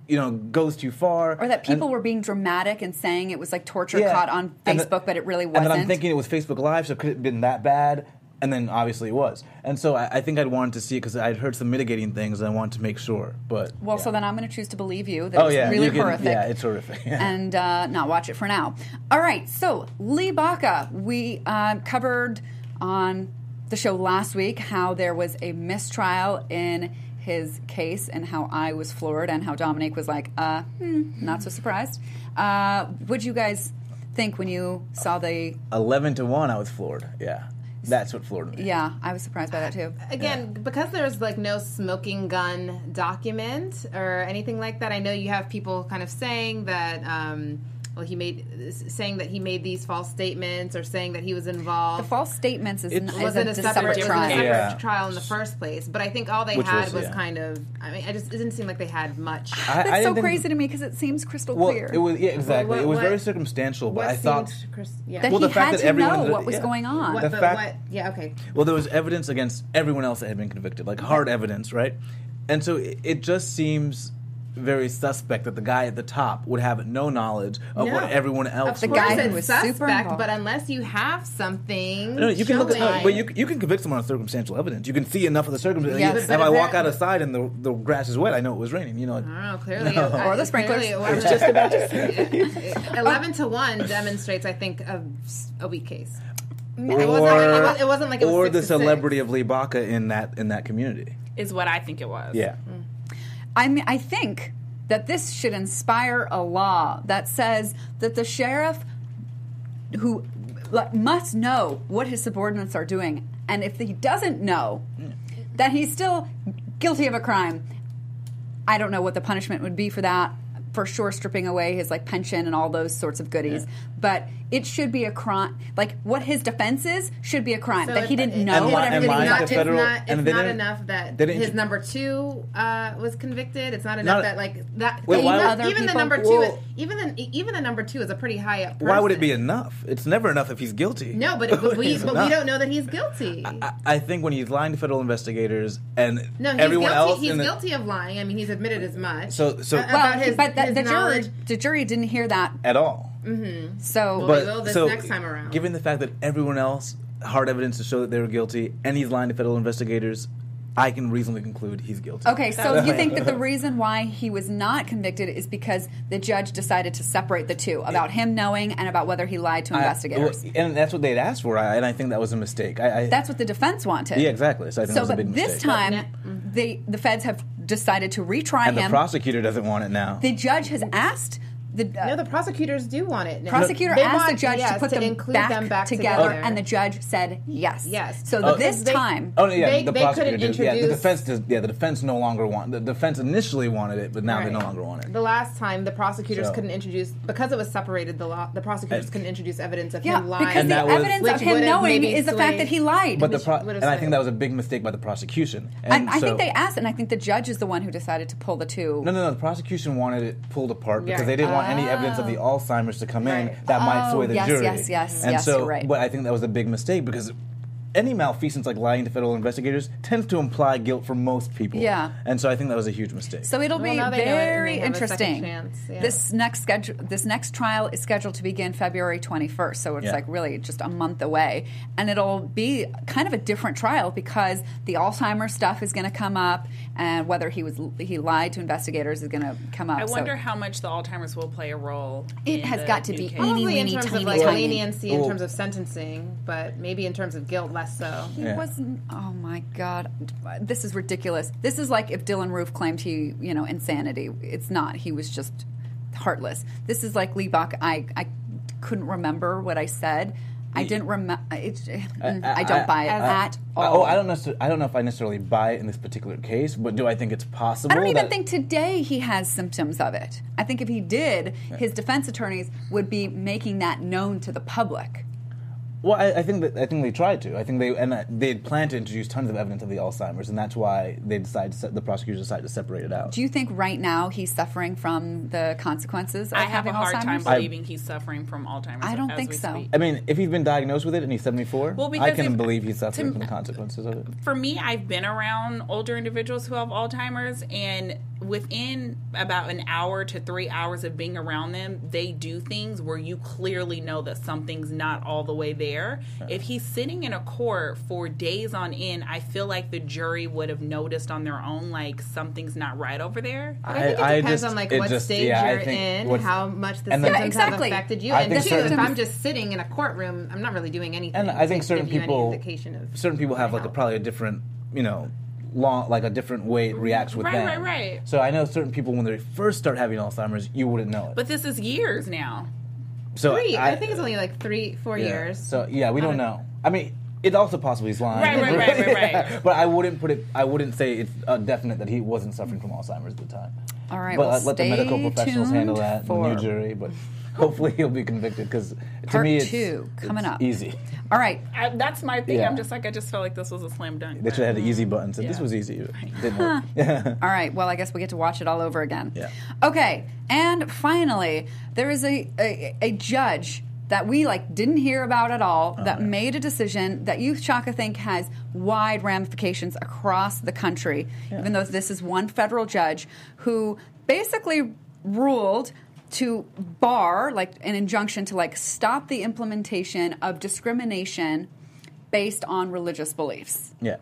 you know goes too far, Or that people And- were being dramatic and saying it was like torture Yeah. caught on Facebook, the- but it really wasn't. then I'm thinking it was Facebook Live, so could it have been that bad? And then obviously it was. And so I, I think I'd wanted to see it because I'd heard some mitigating things, and I wanted to make sure. But well, yeah. so then I'm going to choose to believe you that oh it's yeah, really can- horrific. Yeah, it's horrific. *laughs* Yeah. and uh, not watch it for now. All right, so Lee Baca, we uh, covered on the show last week how there was a mistrial in his case and how I was floored and how Dominique was like, uh, hmm, not so surprised. Uh, what'd you guys think when you saw the? Eleven to one, I was floored. Yeah, that's what floored me. Yeah, I was surprised by that too. Again, because there's like no smoking gun document or anything like that, I know you have people kind of saying that, um, well, he made saying that he made these false statements or saying that he was involved. The false statements is, It n- wasn't a a separate separate, it was a trial. separate Yeah. trial in the first place. But I think all they Which had was, was, yeah. kind of. I mean, I just it didn't seem like they had much. I, I That's so didn't think- crazy to me because it seems crystal Well, clear. it was yeah, exactly. what- it was what- very circumstantial, but what I thought Chris- yeah. that Well, he the fact had that to everyone- know what was yeah. going on. what, the but fact- what? Yeah. Okay. Well, there was evidence against everyone else that had been convicted, like hard evidence, right? And so it, it just seems very suspect that the guy at the top would have no knowledge of No. what everyone else. The Of was guy course who was super suspect, involved. but unless you have something, No, you can look at no, but you you can convict someone on circumstantial evidence. You can see enough of the circumstances. Yeah, if but I walk apparently- outside and the the grass is wet, I know it was raining. You know. I don't know. Clearly, *laughs* No. I- Or the sprinklers. clearly it I was just about to say. Eleven to one demonstrates, I think, a, a weak case. Or, It wasn't like- it was- it wasn't like it was or six the to six. celebrity of Lee Baca in that in that community. Is what I think it was. Yeah. Mm. I mean, I think that this should inspire a law that says that the sheriff who must know what his subordinates are doing, and if he doesn't know, that he's still guilty of a crime. I don't know what the punishment would be for that. For sure, stripping away his like pension and all those sorts of goodies. But it should be a crime. Like what his defense is should be a crime So that he didn't it- know And what li- and everything lying got to it's federal- not, it's not didn't- enough that didn't his number two uh, was convicted. It's not enough Not- that like that. Wait, even, why would- Other even the number two, Well- is, even the even the number two is a pretty high up. Why would it be enough? It's never enough if he's guilty. No, but, *laughs* but we but we don't know that he's guilty. I, I think when he's lying to federal investigators and no, he's everyone guilty. else he's in the, guilty of lying. I mean, he's admitted as much. So- so- A- Well, about his, but the, his the jury, the jury didn't hear that. at all. Mm-hmm. So, Well, But will this so, next time around. given the fact that everyone else hard evidence to show that they were guilty, and he's lying to federal investigators, I can reasonably conclude he's guilty. Okay, so you *laughs* think that the reason why he was not convicted is because the judge decided to separate the two about him knowing and about whether he lied to investigators. well, and that's what they'd asked for, I- and I think that was a mistake. I, I, That's what the defense wanted. yeah, exactly. So I think So, that was a but big this mistake. time, the the feds have decided to retry and the prosecutor doesn't want it now. the judge has asked the. Uh, no, the prosecutors do want it. Prosecutor They asked want- the judge yes, to put them, include back, them back together, together. and the judge said yes. Yes. So Oh, this they- time, Oh yeah, They- the they prosecutor couldn't did. Yeah, the defense does. Yeah, the defense no longer want. The defense initially wanted it, but now they no longer want it. The last time, the prosecutors So- couldn't introduce because it was separated. The law, the prosecutors And- couldn't introduce evidence of yeah, him lying. because And the that was- evidence Which of him knowing is the fact that he lied. But the pro- and I think that was a big mistake by the prosecution. and And I so- think they asked, and I think the judge is the one who decided to pull the two. No, no, no. The prosecution wanted it pulled apart because they didn't want any evidence of the ah. Alzheimer's to come in Right. that might Oh, sway the oh, yes, jury. yes, yes, and yes, so, you're right. but I think that was a big mistake because any malfeasance like lying to federal investigators tends to imply guilt for most people. Yeah. And so I think that was a huge mistake. So it'll Well, be now they know it very they have a second interesting. yeah. This next schedule, this next trial is scheduled to begin February 21st. So it's Yeah. like really just a month away, and it'll be kind of a different trial because the Alzheimer's stuff is going to come up, and whether he was he lied to investigators is going to come up. I So wonder how much the Alzheimer's will play a role. It in has the got to be case. any- in terms tiny, of like tiny. leniency in terms of sentencing, but maybe in terms of guilt less so. He Yeah. wasn't. Oh my God, this is ridiculous. This is like if Dylann Roof claimed he, you know, insanity. It's not. He was just heartless. This is like Lee Baca. I I couldn't remember what I said. I didn't remember. Mm, I, don't buy it at all. Oh, I don't necessarily. I don't know if I necessarily buy it in this particular case, but do I think it's possible? I don't even that- think today he has symptoms of it. I think if he did, his defense attorneys would be making that known to the public. Well, I, I think that I think they tried to. I think they and uh, they had planned to introduce tons of evidence of the Alzheimer's, and that's why they decided to, se- the prosecutors decided to separate it out. Do you think right now he's suffering from the consequences of I have having a hard time Alzheimer's? believing he's suffering from Alzheimer's. I don't as think we so. speak. I mean, if he's been diagnosed with it and he's 74, Well, I can if- believe he's suffering to- from the consequences of it. for me, I've been around older individuals who have Alzheimer's, and within about an hour to three hours of being around them, they do things where you clearly know that something's not all the way there. If he's sitting in a court for days on end, I feel like the jury would have noticed on their own, like, something's not right over there. But I think it I- I depends just- on like what just- stage yeah, you're in, what's- how much the and the- symptoms Yeah, exactly. have affected you, I and think two, certain if I'm just sitting in a courtroom, I'm not really doing anything. And I think certain give you any people, of certain people have like a, probably a different, you know, long like a different way it reacts with Right, them. Right, right, right. So I know certain people when they first start having Alzheimer's, you wouldn't know it. But this is years now. So three. I, think it's only like three, four yeah. years. So yeah, we don't know. I mean, it's also possible he's lying. Right, right, right, right, right. *laughs* but I wouldn't put it. I wouldn't say it's uh, definite that he wasn't suffering from Alzheimer's at the time. All right, But well, uh, let the medical professionals handle that. for The new jury, but hopefully he'll be convicted because to me it's, two coming it's up. easy. All right. I, that's my thing. Yeah. I'm just like, I just felt like this was a slam dunk. They should have had the easy mm-hmm. button. So this was easy. It didn't work. *laughs* All right. Well, I guess we get to watch it all over again. Yeah. Okay. And finally, there is a, a, a judge that we like didn't hear about at all oh, that yeah. made a decision that you Shaka think has wide ramifications across the country even though this is one federal judge who basically ruled to bar like an injunction to like stop the implementation of discrimination based on religious beliefs. yeah.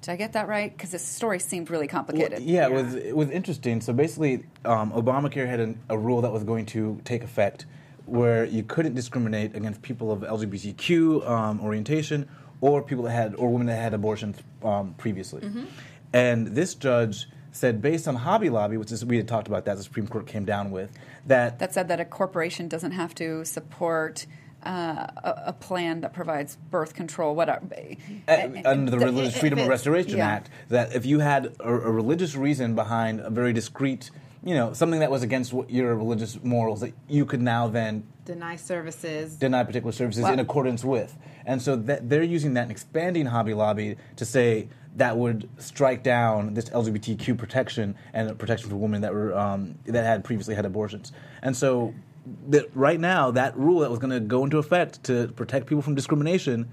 Did I get that right? Because this story seemed really complicated. Well, yeah, it was it was interesting. So basically, um, Obamacare had an, a rule that was going to take effect where you couldn't discriminate against people of LGBTQ um, orientation or people that had or women that had abortions um, previously. And this judge said, based on Hobby Lobby, which is we had talked about that, the Supreme Court came down with that. that said that a corporation doesn't have to support uh, a, a plan that provides birth control, whatever. Uh, under the the- Religious if Freedom of Restoration yeah. Act, that if you had a, a religious reason behind a very discreet, you know, something that was against what your religious morals, that you could now then Deny services. deny particular services Wow. in accordance with. And so that they're using that and expanding Hobby Lobby to say that would strike down this LGBTQ protection and protection for women that were um, that had previously had abortions. And so that right now that rule that was going to go into effect to protect people from discrimination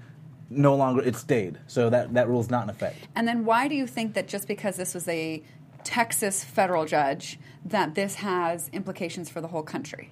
no longer it stayed. So that that rule is not in effect. And then why do you think that just because this was a Texas federal judge that this has implications for the whole country?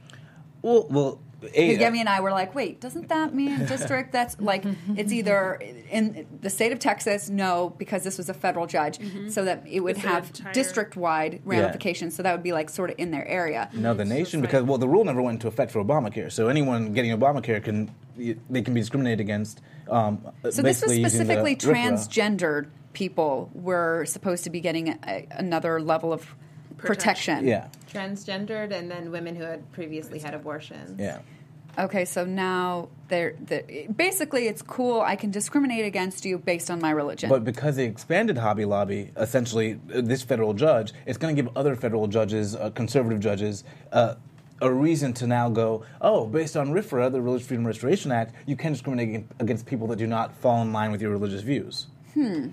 Well, well, a, Yemi and I were like, wait, doesn't that mean *laughs* district? That's like, it's either in the state of Texas, no, because this was a federal judge, so that it would Is it have entire- district wide ramifications. So that would be like sort of in their area. No, the nation like- because well, the rule never went into effect for Obamacare. So anyone getting Obamacare can they can be discriminated against. Um, So this was basically specifically transgendered people were supposed to be getting a, another level of protection. Yeah, transgendered and then women who had previously had abortions. yeah. Okay, so now they're, they basically it's cool. I can discriminate against you based on my religion. But because they expanded Hobby Lobby, essentially, uh, this federal judge, it's going to give other federal judges, uh, conservative judges, uh, a reason to now go, oh, based on RFRA, the Religious Freedom Restoration Act, you can discriminate against, against people that do not fall in line with your religious views. Hmm.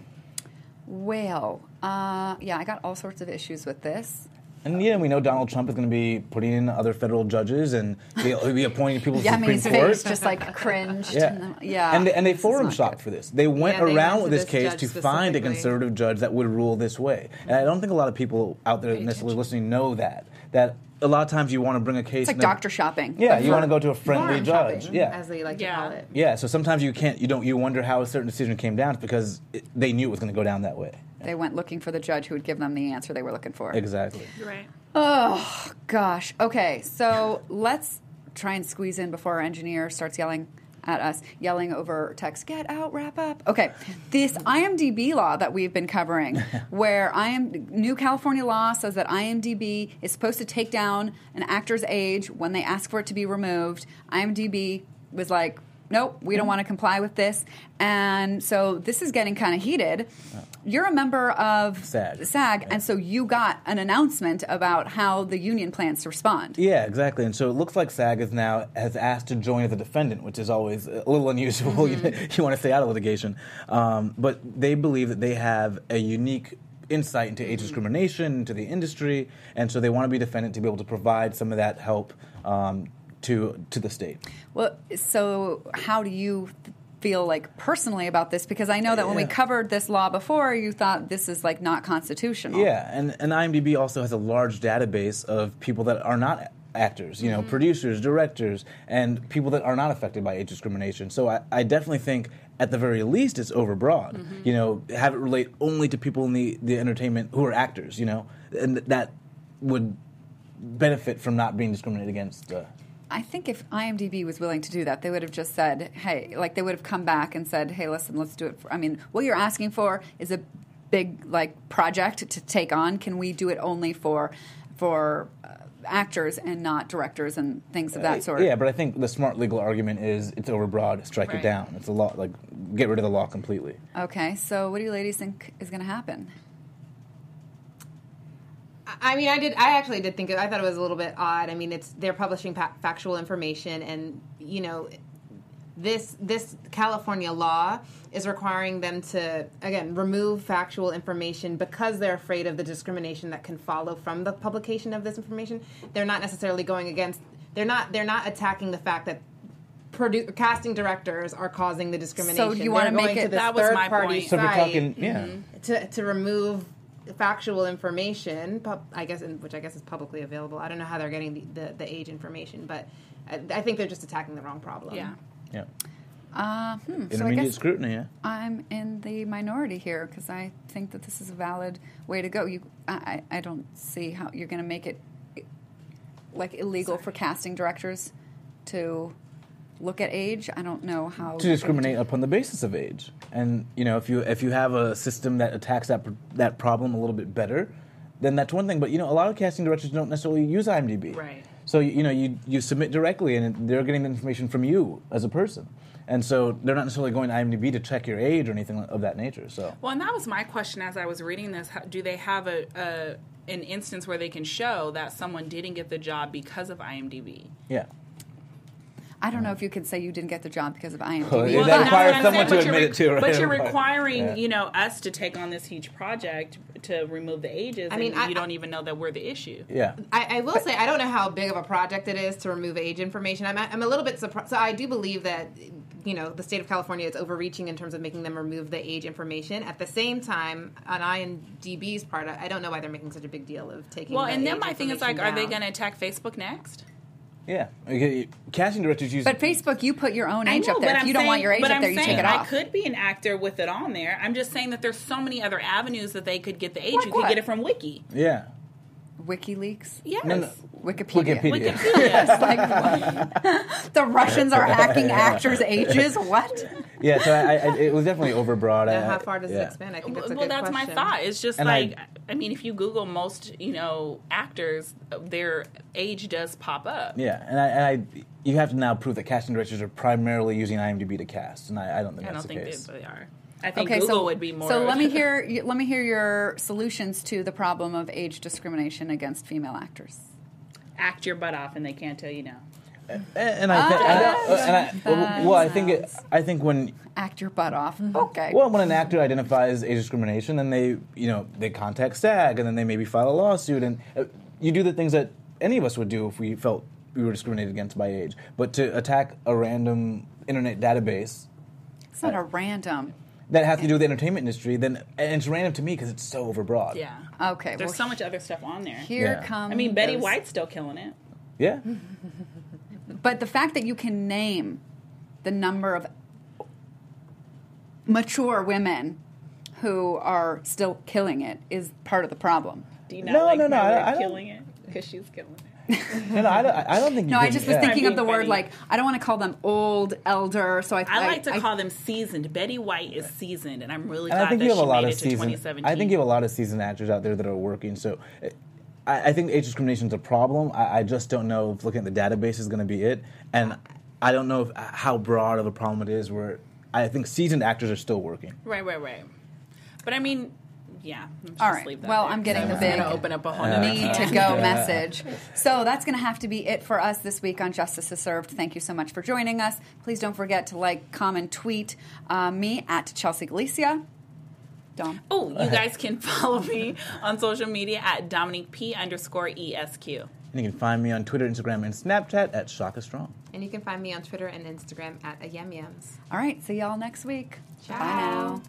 Well, uh, yeah, I got all sorts of issues with this. And yeah, we know Donald Trump is going to be putting in other federal judges and he'll he'll be appointing people to the Yemi's Supreme Court. face just like cringed. Yeah, And the- yeah. and they, and they forum not shopped good. for this. They went Yeah, they around went with this this case to find a conservative judge that would rule this way. And I don't think a lot of people out there necessarily listening know that. That a lot of times you want to bring a case. It's like and then- doctor shopping. Yeah, you want to go to a friendly Forum judge. shopping, Yeah, as they like Yeah. to call it. yeah. So sometimes you can't. You don't. You wonder how a certain decision came down. Because it, they knew it was going to go down that way. They went looking for the judge who would give them the answer they were looking for. Exactly. Right. Oh gosh. Okay, so let's try and squeeze in before our engineer starts yelling at us, yelling over text. Get out, wrap up. Okay, this IMDb law that we've been covering, *laughs* where I am new California law says that IMDb is supposed to take down an actor's age when they ask for it to be removed. IMDb was like. Nope, we don't want to comply with this. And so this is getting kind of heated. You're a member of SAG. SAG, and so you got an announcement about how the union plans to respond. Yeah, exactly. And so it looks like SAG is now has asked to join as a defendant, which is always a little unusual. *laughs* Mm-hmm. *laughs* You, you want to stay out of litigation, um, but they believe that they have a unique insight into age discrimination, into the industry, and so they want to be defendant to be able to provide some of that help um, to to the state. Well, so how do you feel like personally about this? Because I know that when we covered this law before, you thought this is like not constitutional. Yeah, and, and IMDb also has a large database of people that are not actors, you know, producers, directors, and people that are not affected by age discrimination. So I, I definitely think at the very least it's overbroad. You know, have it relate only to people in the, the entertainment who are actors, you know, and that would benefit from not being discriminated against. Uh, I think if IMDb was willing to do that, they would have just said, "Hey," like they would have come back and said, "Hey, listen, let's do it." For, I mean, what you're asking for is a big like project to take on. Can we do it only for for uh, actors and not directors and things of that sort? Yeah, but I think the smart legal argument is it's overbroad, strike it down. It's a law, like, get rid of the law completely. Okay, so what do you ladies think is going to happen? I mean, I did. I actually did think. It, I thought it was a little bit odd. I mean, it's they're publishing pa- factual information, and you know, this this California law is requiring them to again remove factual information because they're afraid of the discrimination that can follow from the publication of this information. They're not necessarily going against. They're not. They're not attacking the fact that. Produ- casting directors are causing the discrimination. So you wanna They're make it- to this that was my third-party point. So we're talking, yeah. Mm-hmm. to, to remove factual information, pub, I guess, in, which I guess is publicly available. I don't know how they're getting the, the, the age information, but I, I think they're just attacking the wrong problem. Yeah. Yeah. Uh, hmm, so I Intermediate guess scrutiny, yeah. I'm in the minority here because I think that this is a valid way to go. You, I, I I don't see how you're going to make it like illegal for casting directors to look at age. I don't know how to discriminate upon the basis of age. And you know, if you if you have a system that attacks that that problem a little bit better, then that's one thing. But you know, a lot of casting directors don't necessarily use IMDb. Right. So you know, you you submit directly, and they're getting the information from you as a person, and so they're not necessarily going to IMDb to check your age or anything of that nature. So Well, and that was my question as I was reading this. How- Do they have a, a an instance where they can show that someone didn't get the job because of IMDb? yeah, I don't know if you could say you didn't get the job because of IMDb. Well, Well, that requires what I'm someone saying, to but admit you're it too, right? But you're requiring, Yeah. you know, us to take on this huge project to remove the ages, I mean, and I- you don't even know that we're the issue. yeah. I, I will say I don't know how big of a project it is to remove age information. I'm, I'm a little bit surprised. So I do believe that you know the state of California is overreaching in terms of making them remove the age information. At the same time, on IMDb's part, I I don't know why they're making such a big deal of taking. Well, the and then my thing is like, information are they going to attack Facebook next? Yeah, Okay, casting directors use. But Facebook, you put your own age know, up there. but If I'm you don't want your age up I'm there, you take saying it I could be an actor with it on there. I'm just saying that there's so many other avenues that they could get the age. Like you could what? get it from Wiki. yeah, WikiLeaks, Yes. No, no. Wikipedia. Wikipedia. Wikipedia. *laughs* Like the Russians are hacking *laughs* actors' ages. What? yeah. So I, I, it was definitely overbroad. Now, I- how far does yeah. it expand? I think that's a well, good that's question. my thought. It's just And like I- I, mean, if you Google most, you know, actors, their age does pop up. Yeah, and I, and I, you have to now prove that casting directors are primarily using IMDb to cast, and I, I don't think I that's don't the think case. they, they are. I think Okay, Google so would be more. So let me *laughs* hear. Let me hear your solutions to the problem of age discrimination against female actors. act your butt off, and they can't tell you no. And, and I, think, Ah, and I, and I well, I think it, I think when Act your butt off. Okay. well, when an actor identifies age discrimination, then they, you know, they contact SAG, and then they maybe file a lawsuit, and uh, you do the things that any of us would do if we felt we were discriminated against by age. But to attack a random internet database it's not a random. That has to do with the entertainment industry, then and it's random to me because it's so overbroad. Yeah. Okay. There's well, so much other stuff on there. Here Yeah. comes. I mean, Betty White's still killing it. Yeah. *laughs* But the fact that you can name the number of mature women who are still killing it is part of the problem. Do you not No, like no, no, my I- word I don't- killing it? Because she's killing it. No, no, I don't, I don't think. You No, I just was yeah. thinking of the being word like I don't want to call them old, elder. So I, I like to call them seasoned. Betty White is seasoned, and I'm really And glad I think that you have a lot of seasoned. I think you have a lot of seasoned actors out there that are working. So, uh, I, I think age discrimination is a problem. I, I just don't know if looking at the database is going to be it, and I don't know if, how broad of a problem it is. Where I think seasoned actors are still working. Right, right, right. But I mean, yeah. let's All leave that Well, there. I'm getting the It's big gonna open up a whole nother need to go message. So that's going to have to be it for us this week on Justice is Served. Thank you so much for joining us. Please don't forget to like, comment, tweet uh, me at Chelsea Galicia. Dom. Oh, you guys can *laughs* follow me on social media at Dominique P underscore ESQ. And you can find me on Twitter, Instagram, and Snapchat at Shaka Strong. And you can find me on Twitter and Instagram at a yum yums. All right. See y'all next week. Bye Ciao. now.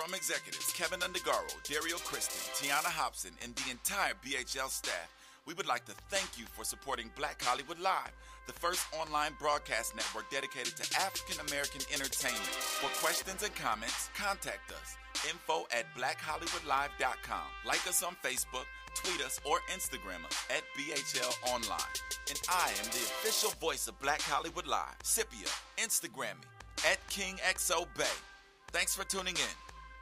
From executives Kevin Undergaro, Dario Kristen, Tiana Hobson, and the entire BHL staff, we would like to thank you for supporting Black Hollywood Live, the first online broadcast network dedicated to African American entertainment. For questions and comments, contact us. Info at blackhollywoodlive.com. Like us on Facebook, tweet us, or Instagram us at BHL Online. And I am the official voice of Black Hollywood Live. Scipio, Instagram me at KingXO Bay. Thanks for tuning in.